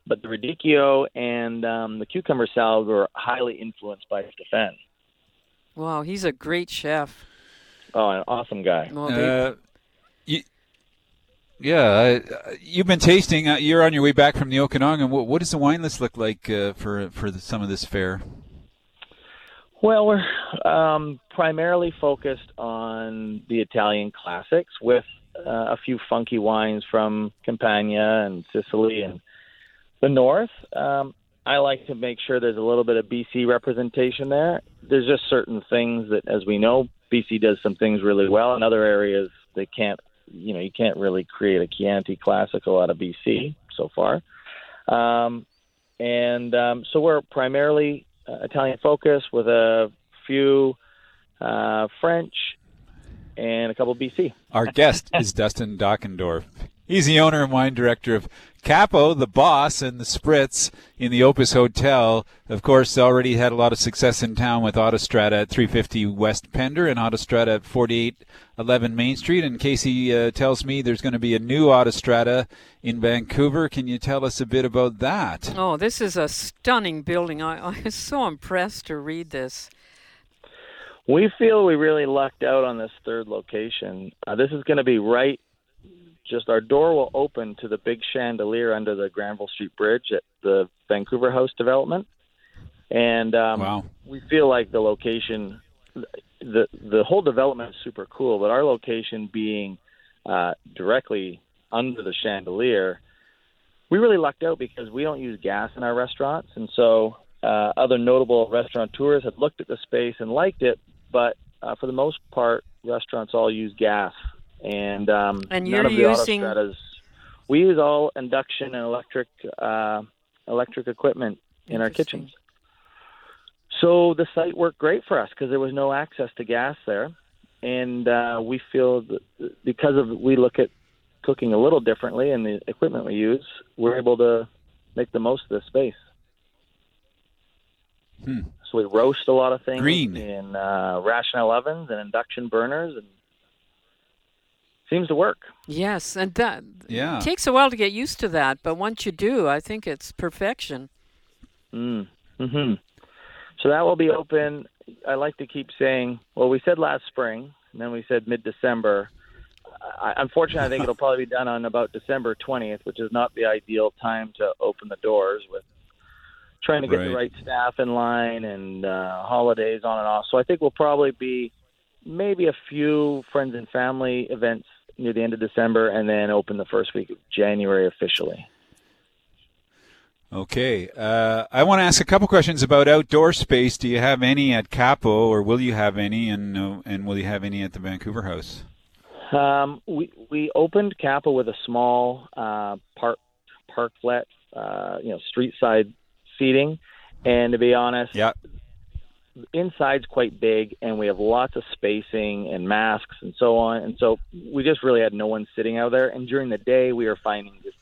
[SPEAKER 16] but the radicchio and um, the cucumber salad were highly influenced by Stefan.
[SPEAKER 4] Wow, he's a great chef.
[SPEAKER 16] Oh, an awesome guy.
[SPEAKER 4] Well,
[SPEAKER 3] Uh, you, yeah, uh, you've been tasting. Uh, you're on your way back from the Okanagan. What, what does the wine list look like uh, for for the, some of this fair?
[SPEAKER 16] Well, we're um, primarily focused on the Italian classics with uh, a few funky wines from Campania and Sicily and the north. Um, I like to make sure there's a little bit of BC representation there. There's just certain things that, as we know, BC does some things really well. In other areas, they can't. You know, you can't really create a Chianti Classico out of BC so far. Um, and um, so we're primarily uh, Italian focused with a few uh, French and a couple BC.
[SPEAKER 3] Our guest is Dustin Dockendorf. He's the owner and wine director of Capo, the boss, and the Spritz in the Opus Hotel. Of course, already had a lot of success in town with Autostrada at 350 West Pender and Autostrada at 4811 Main Street. And Casey uh, tells me there's going to be a new Autostrada in Vancouver. Can you tell us a bit about that?
[SPEAKER 4] Oh, this is a stunning building. I, I was so impressed to read this.
[SPEAKER 16] We feel we really lucked out on this third location. Uh, this is going to be right, just our door will open to the big chandelier under the Granville Street Bridge at the Vancouver House development. And um,
[SPEAKER 3] wow.
[SPEAKER 16] we feel like the location, the the whole development is super cool, but our location being uh, directly under the chandelier, we really lucked out because we don't use gas in our restaurants, and so uh, other notable restaurateurs had looked at the space and liked it, but uh, for the most part, restaurants all use gas, and um,
[SPEAKER 4] And
[SPEAKER 16] none
[SPEAKER 4] you're
[SPEAKER 16] of the
[SPEAKER 4] using-
[SPEAKER 16] autostradas. We use all induction and electric uh, electric equipment in our kitchens. So the site worked great for us because there was no access to gas there, and uh, we feel that because of we look at cooking a little differently and the equipment we use, we're able to make the most of the space.
[SPEAKER 3] Hmm.
[SPEAKER 16] So we roast a lot of things
[SPEAKER 3] Green.
[SPEAKER 16] in uh, rational ovens and induction burners, and seems to work.
[SPEAKER 4] Yes, and that
[SPEAKER 16] Yeah.
[SPEAKER 4] takes a while to get used to that, but once you do, I think it's perfection.
[SPEAKER 16] Mm. Hmm. So that will be open. I like to keep saying. Well, we said last spring, and then we said mid-December. I, unfortunately, I think it'll probably be done on about December 20th, which is not the ideal time to open the doors with trying to get the
[SPEAKER 3] Right.
[SPEAKER 16] right staff in line and uh, holidays on and off. So I think we'll probably be maybe a few friends and family events near the end of December, and then open the first week of January officially.
[SPEAKER 3] Okay. Uh, I want to ask a couple questions about outdoor space. Do you have any at Capo, or will you have any, and uh, and will you have any at the Vancouver House?
[SPEAKER 16] Um, we we opened Capo with a small uh, park parklet, uh, you know, street side seating, and to be honest,
[SPEAKER 3] yeah,
[SPEAKER 16] inside's quite big, and we have lots of spacing and masks and so on, and so we just really had no one sitting out there. And during the day, we were finding just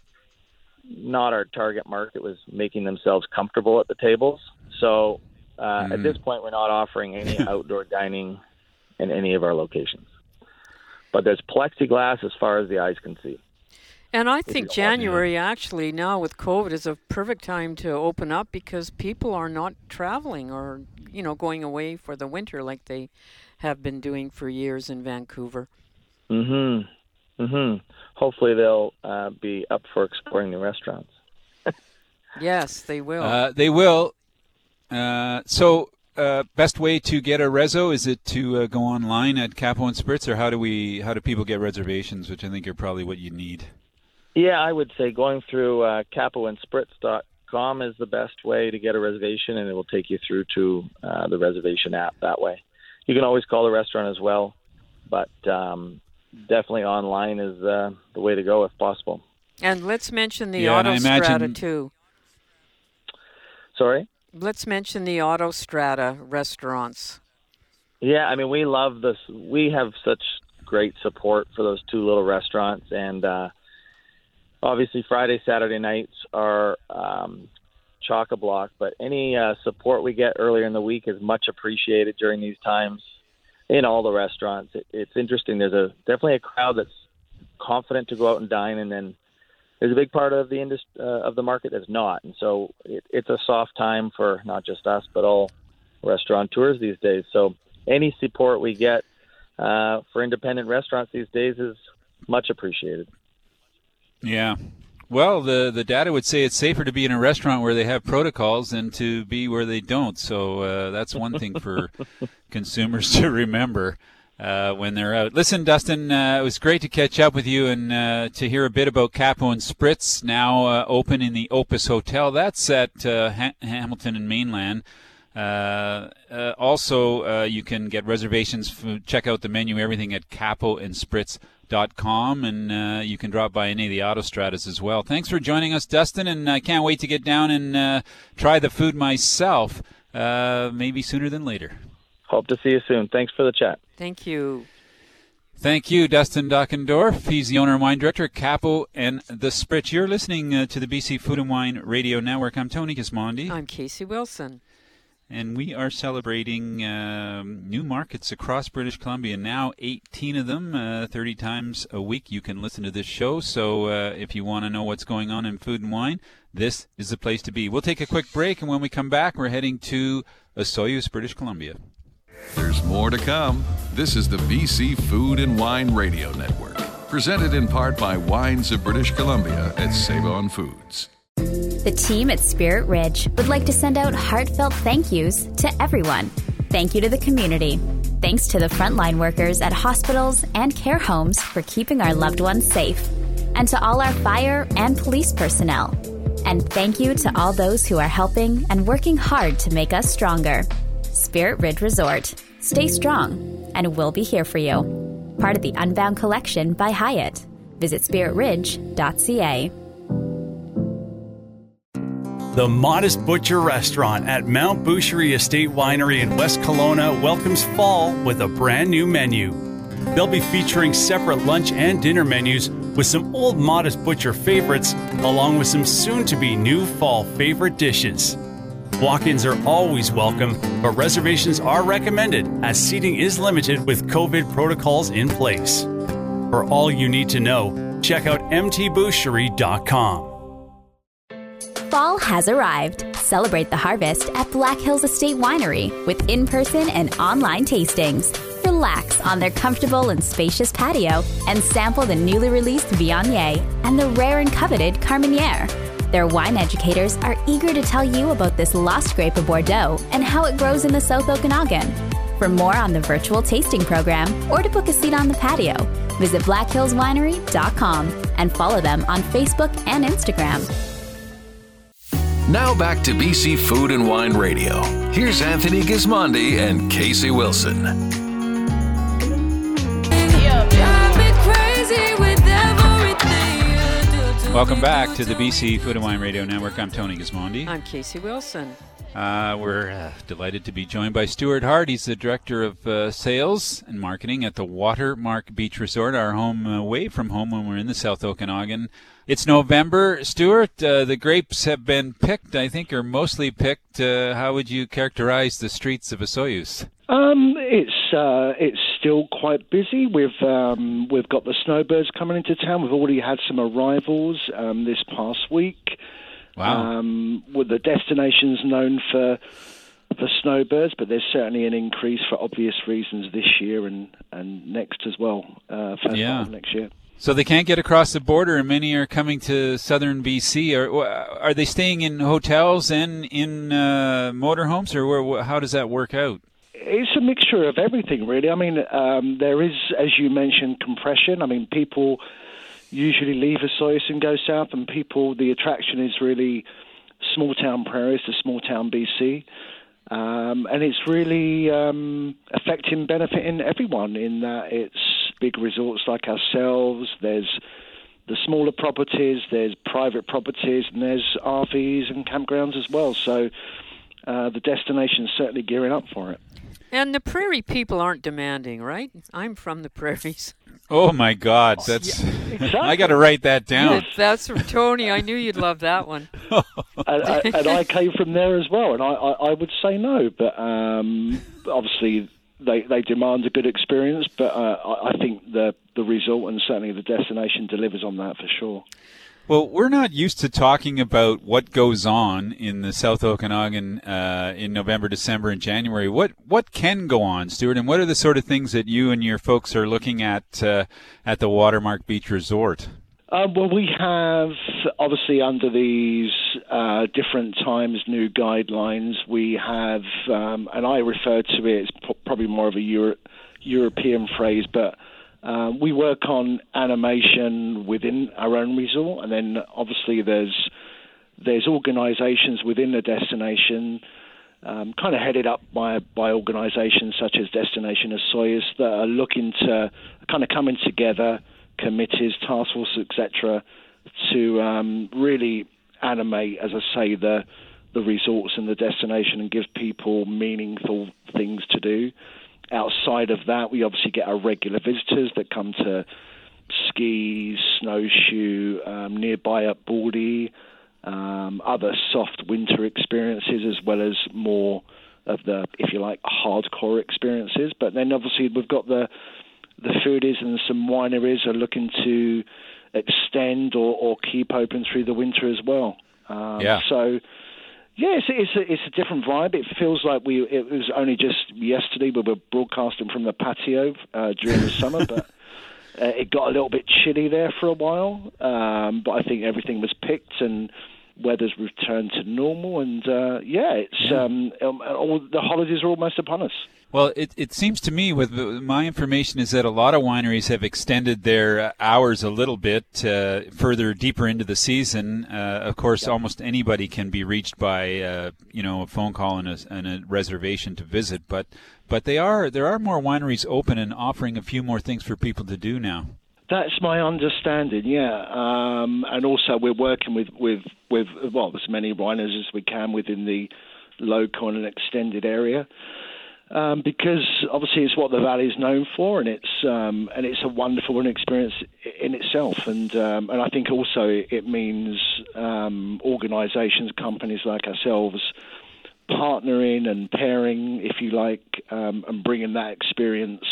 [SPEAKER 16] not our target market was making themselves comfortable at the tables. So uh, at
[SPEAKER 3] Mhm.
[SPEAKER 16] this point, we're not offering any outdoor dining in any of our locations. But there's plexiglass as far as the eyes can see.
[SPEAKER 4] And I think January actually now with COVID is a perfect time to open up because people are not traveling or you know going away for the winter like they have been doing for years in Vancouver.
[SPEAKER 16] Mhm. Mhm. Hopefully they'll uh, be up for exploring the restaurants.
[SPEAKER 4] Yes, they will.
[SPEAKER 3] Uh, they will. Uh, so, uh, best way to get a reso is it to uh, go online at Capo and Spritz, or how do we? How do people get reservations? Which I think are probably what you need.
[SPEAKER 16] Yeah, I would say going through uh, capoandspritz.com is the best way to get a reservation, and it will take you through to uh, the reservation app that way. You can always call the restaurant as well, but um, definitely online is uh, the way to go if possible.
[SPEAKER 4] And let's mention the
[SPEAKER 3] Yeah, and
[SPEAKER 4] Autostrada
[SPEAKER 3] imagine-
[SPEAKER 4] too.
[SPEAKER 16] Sorry?
[SPEAKER 4] Let's mention the Autostrada restaurants.
[SPEAKER 16] Yeah, I mean, we love this. We have such great support for those two little restaurants, and uh, obviously Friday, Saturday nights are um, chock a block. But any uh, support we get earlier in the week is much appreciated during these times in all the restaurants. It, it's interesting. There's a definitely a crowd that's confident to go out and dine, and then there's a big part of the industry uh, of the market that's not. And so it, it's a soft time for not just us, but all restaurateurs these days. So any support we get uh, for independent restaurants these days is much appreciated.
[SPEAKER 3] Yeah. Well, the the data would say it's safer to be in a restaurant where they have protocols than to be where they don't. So uh, that's one thing for consumers to remember uh, when they're out. Listen, Dustin, uh, it was great to catch up with you and uh, to hear a bit about Capo and Spritz now uh, open in the Opus Hotel. That's at uh, ha- Hamilton and Mainland. Uh, uh, also, uh, you can get reservations. For, check out the menu, everything at capoandspritz.com, and uh, you can drop by any of the Autostradas as well. Thanks for joining us, Dustin, and I can't wait to get down and uh, try the food myself, uh, maybe sooner than later.
[SPEAKER 16] Hope to see you soon. Thanks for the chat.
[SPEAKER 4] Thank you.
[SPEAKER 3] Thank you, Dustin Dockendorf. He's the owner and wine director at Capo and the Spritz. You're listening uh, to the BC Food and Wine Radio Network. I'm Tony Gismondi.
[SPEAKER 4] I'm Casey Wilson.
[SPEAKER 3] And we are celebrating um, new markets across British Columbia. Now, 18 of them, uh, 30 times a week. You can listen to this show. So, uh, if you want to know what's going on in food and wine, this is the place to be. We'll take a quick break, and when we come back, we're heading to Osoyoos, British Columbia.
[SPEAKER 1] There's more to come. This is the BC Food and Wine Radio Network, presented in part by Wines of British Columbia at Save On Foods.
[SPEAKER 17] The team at Spirit Ridge would like to send out heartfelt thank yous to everyone. Thank you to the community. Thanks to the frontline workers at hospitals and care homes for keeping our loved ones safe. And to all our fire and police personnel. And thank you to all those who are helping and working hard to make us stronger. Spirit Ridge Resort. Stay strong, and we'll be here for you. Part of the Unbound Collection by Hyatt. Visit spiritridge.ca.
[SPEAKER 7] The Modest Butcher Restaurant at Mount Boucherie Estate Winery in West Kelowna welcomes fall with a brand new menu. They'll be featuring separate lunch and dinner menus with some old Modest Butcher favorites, along with some soon to be new fall favorite dishes. Walk ins are always welcome, but reservations are recommended as seating is limited with COVID protocols in place. For all you need to know, check out mtboucherie.com.
[SPEAKER 17] Fall has arrived. Celebrate the harvest at Black Hills Estate Winery with in person and online tastings. Relax on their comfortable and spacious patio and sample the newly released Viognier and the rare and coveted Carmenere. Their wine educators are eager to tell you about this lost grape of Bordeaux and how it grows in the South Okanagan. For more on the virtual tasting program or to book a seat on the patio, visit blackhillswinery.com and follow them on Facebook and Instagram.
[SPEAKER 1] Now back to BC Food and Wine Radio. Here's Anthony Gismondi and Casey Wilson.
[SPEAKER 3] Welcome back to the BC Food and Wine Radio Network. I'm Tony Gismondi.
[SPEAKER 4] I'm Casey Wilson.
[SPEAKER 3] Uh, we're uh, delighted to be joined by Stuart Hart. He's the Director of uh, Sales and Marketing at the Watermark Beach Resort, our home uh, away from home when we're in the South Okanagan. It's November, Stuart. Uh, the grapes have been picked, I think, are mostly picked. Uh, how would you characterize the streets of Osoyoos?
[SPEAKER 18] Um, it's uh, it's still quite busy. We've um, we've got the snowbirds coming into town. We've already had some arrivals um, this past week.
[SPEAKER 3] Wow.
[SPEAKER 18] Um, with the destinations known for for snowbirds, but there's certainly an increase for obvious reasons this year and, and next as well. Uh,
[SPEAKER 3] Yeah.
[SPEAKER 18] next year.
[SPEAKER 3] So they can't get across the border, and many are coming to southern BC. Are are they staying in hotels and in uh, motorhomes, or where, how does that work out?
[SPEAKER 18] It's a mixture of everything, really. I mean, um, there is, as you mentioned, compression. I mean, people usually leave Osoyoos and go south, and people, the attraction is really small town prairies to small town BC. Um, and it's really um, affecting, benefiting everyone in that it's big resorts like ourselves, there's the smaller properties, there's private properties, and there's RVs and campgrounds as well. So uh, the destination's certainly gearing up for it.
[SPEAKER 4] And the prairie people aren't demanding, right? I'm from the prairies.
[SPEAKER 3] Oh my God, that's I got to write that down.
[SPEAKER 4] That's from Tony. I knew you'd love that one.
[SPEAKER 18] and, I, and I came from there as well, and I, I, I would say no, but um, obviously they they demand a good experience, but uh, I, I think the the result and certainly the destination delivers on that for sure.
[SPEAKER 3] Well, we're not used to talking about what goes on in the South Okanagan uh, in November, December, and January. What what can go on, Stuart, and what are the sort of things that you and your folks are looking at uh, at the Watermark Beach Resort?
[SPEAKER 18] Uh, well, we have obviously under these uh, different times new guidelines. We have, um, and I refer to it as probably more of a Euro- European phrase, but uh, we work on animation within our own resort, and then obviously there's there's organisations within the destination, um, kind of headed up by by organisations such as Destination Osoyoos that are looking to kind of coming together, committees, task force, etc., to um, really animate, as I say, the the resorts and the destination and give people meaningful things to do. Outside of that, we obviously get our regular visitors that come to ski, snowshoe, um, nearby at Baldy, um, other soft winter experiences, as well as more of the, if you like, hardcore experiences. But then obviously we've got the the foodies and some wineries are looking to extend or, or keep open through the winter as well. Um,
[SPEAKER 3] Yeah.
[SPEAKER 18] So. Yeah, it's, it's a it's a different vibe. It feels like we it was only just yesterday we were broadcasting from the patio uh, during the summer, but uh, it got a little bit chilly there for a while. Um, but I think everything was picked and weather's returned to normal. And uh, yeah, it's Um, um, all, the holidays are almost upon us.
[SPEAKER 3] Well, it, it seems to me, with my information, is that a lot of wineries have extended their uh, hours a little bit uh, further deeper into the season. Uh, of course, almost anybody can be reached by uh, you know a phone call and a, and a reservation to visit. But but they are there are more wineries open and offering a few more things for people to do now.
[SPEAKER 18] That's my understanding, yeah. Um, and also, we're working with, with, with well, as many wineries as we can within the local and extended area. Um, because obviously it's what the valley is known for, and it's um, and it's a wonderful experience in itself, and um, and I think also it means um, organisations, companies like ourselves, partnering and pairing, if you like, um, and bringing that experience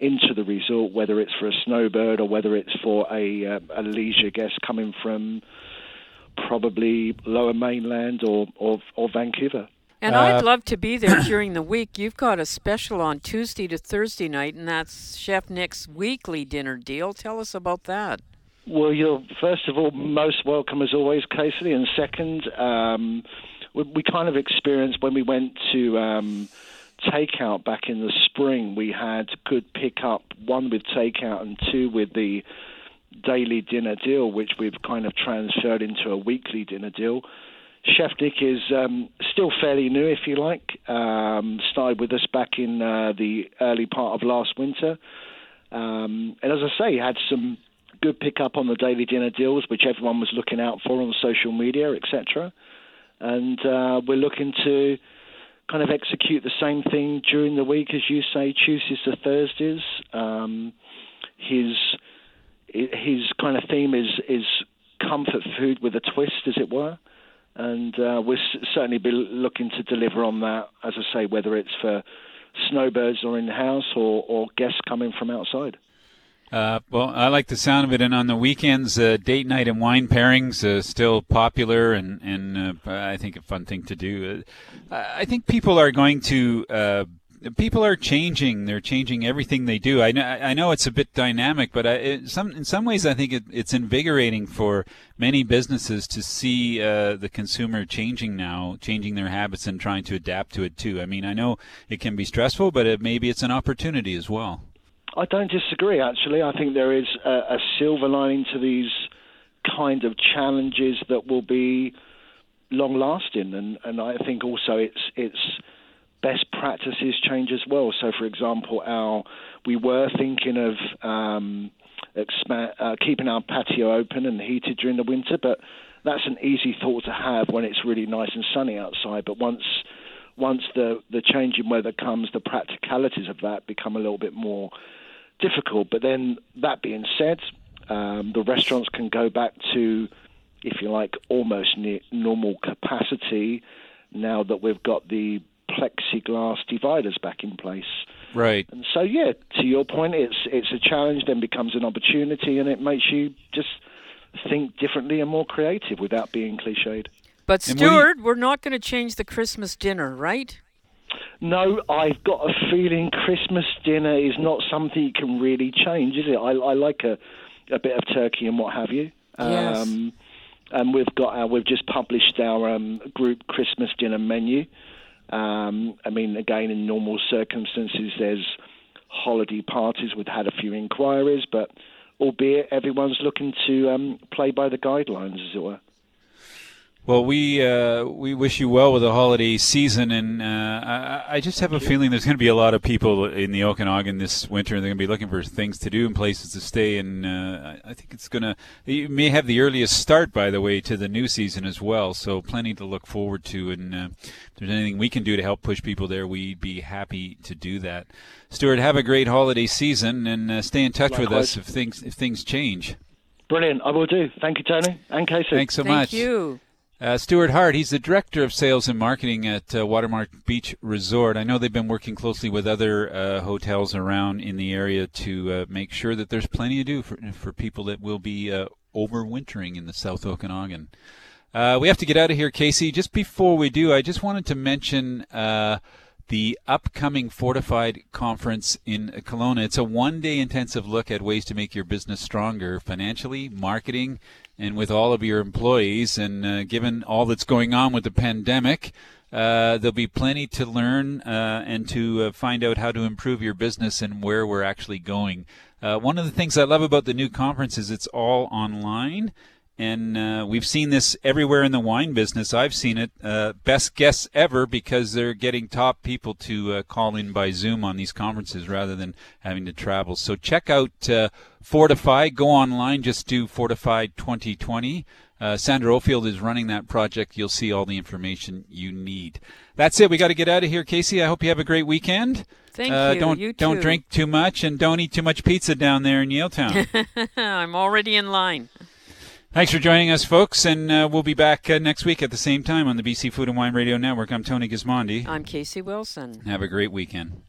[SPEAKER 18] into the resort, whether it's for a snowbird or whether it's for a, uh, a leisure guest coming from probably lower mainland or, or, or Vancouver.
[SPEAKER 4] And I'd love to be there during the week. You've got a special on Tuesday to Thursday night, and that's Chef Nick's weekly dinner deal. Tell us about that.
[SPEAKER 18] Well, you're first of all most welcome as always, Casey, and second, um, we, we kind of experienced when we went to um, takeout back in the spring. We had good pickup, one with takeout and two with the daily dinner deal, which we've kind of transferred into a weekly dinner deal. Chef Dick is um, still fairly new, if you like. Um, started with us back in uh, the early part of last winter. Um, and as I say, had some good pickup on the daily dinner deals, which everyone was looking out for on social media, etc. And uh, we're looking to kind of execute the same thing during the week, as you say, Tuesdays to Thursdays. Um, his his kind of theme is is comfort food with a twist, as it were. And uh, we'll certainly be looking to deliver on that, as I say, whether it's for snowbirds or in the house or, or guests coming from outside.
[SPEAKER 3] Uh, well, I like the sound of it, and on the weekends, uh, date night and wine pairings uh, still popular, and and uh, I think a fun thing to do. Uh, I think people are going to. People are changing. They're changing everything they do. I know. I know it's a bit dynamic, but I, it, some in some ways, I think it, it's invigorating for many businesses to see uh, the consumer changing now, changing their habits, and trying to adapt to it too. I mean, I know it can be stressful, but it, maybe it's an opportunity as well.
[SPEAKER 18] I don't disagree, actually. I think there is a, a silver lining to these kind of challenges that will be long lasting, and, and I think also it's it's best practices change as well. So, for example, our we were thinking of um, expand, uh, keeping our patio open and heated during the winter, but that's an easy thought to have when it's really nice and sunny outside. But once once the the change in weather comes, the practicalities of that become a little bit more difficult. But then that being said, um, the restaurants can go back to, if you like, almost normal capacity now that we've got the plexiglass dividers back in place.
[SPEAKER 3] Right.
[SPEAKER 18] And so, yeah, to your point, it's it's a challenge, then becomes an opportunity, and it makes you just think differently and more creative without being cliched.
[SPEAKER 4] But
[SPEAKER 18] And you-
[SPEAKER 4] Stuart, we're not going to change the Christmas dinner, right?
[SPEAKER 18] No, I've got a feeling Christmas dinner is not something you can really change, is it? I, I like a, a bit of turkey and what have you.
[SPEAKER 4] Yes.
[SPEAKER 18] Um, and we've got our, we've just published our um, group Christmas dinner menu. Um, I mean, again, in normal circumstances, there's holiday parties. We've had a few inquiries, but albeit everyone's looking to um, play by the guidelines, as it were.
[SPEAKER 3] Well, we uh, we wish you well with the holiday season, and uh, I, I just have a feeling there's going to be a lot of people in the Okanagan this winter. They're going to be looking for things to do and places to stay, and uh, I think it's going to. You may have the earliest start, by the way, to the new season as well. So plenty to look forward to, and uh, if there's anything we can do to help push people there, we'd be happy to do that. Stuart, have a great holiday season, and uh, stay in touch with us if things if things change.
[SPEAKER 18] Brilliant. I will do. Thank you, Tony and Casey.
[SPEAKER 3] Thanks so much. Uh, Stuart Hart, he's the director of sales and marketing at uh, Watermark Beach Resort. I know they've been working closely with other uh, hotels around in the area to uh, make sure that there's plenty to do for, for people that will be uh, overwintering in the South Okanagan. Uh, we have to get out of here, Casey. Just before we do, I just wanted to mention the upcoming Fortified Conference in Kelowna. It's a one day intensive look at ways to make your business stronger financially, marketing, and with all of your employees. And uh, given all that's going on with the pandemic, uh, there'll be plenty to learn uh, and to uh, find out how to improve your business and where we're actually going. Uh, one of the things I love about the new conference is it's all online. And uh, we've seen this everywhere in the wine business. I've seen it. Uh, best guess ever because they're getting top people to uh, call in by Zoom on these conferences rather than having to travel. So check out uh, Fortify. Go online. Just do Fortify 2020. Uh, Sandra Oldfield is running that project. You'll see all the information you need. That's it. We got to get out of here, Casey. I hope you have a great weekend.
[SPEAKER 4] Thank
[SPEAKER 3] uh,
[SPEAKER 4] you.
[SPEAKER 3] Don't
[SPEAKER 4] You
[SPEAKER 3] don't drink too much and don't eat too much pizza down there in Yaletown.
[SPEAKER 4] I'm already in line.
[SPEAKER 3] Thanks for joining us, folks, and uh, we'll be back uh, next week at the same time on the BC Food and Wine Radio Network. I'm Tony Gismondi.
[SPEAKER 4] I'm Casey Wilson.
[SPEAKER 3] Have a great weekend.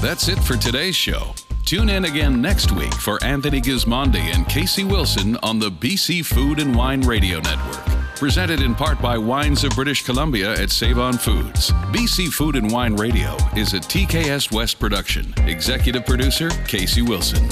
[SPEAKER 1] That's it for today's show. Tune in again next week for Anthony Gismondi and Casey Wilson on the BC Food and Wine Radio Network. Presented in part by Wines of British Columbia at Save On Foods. BC Food and Wine Radio is a TKS West production. Executive producer Casey Wilson.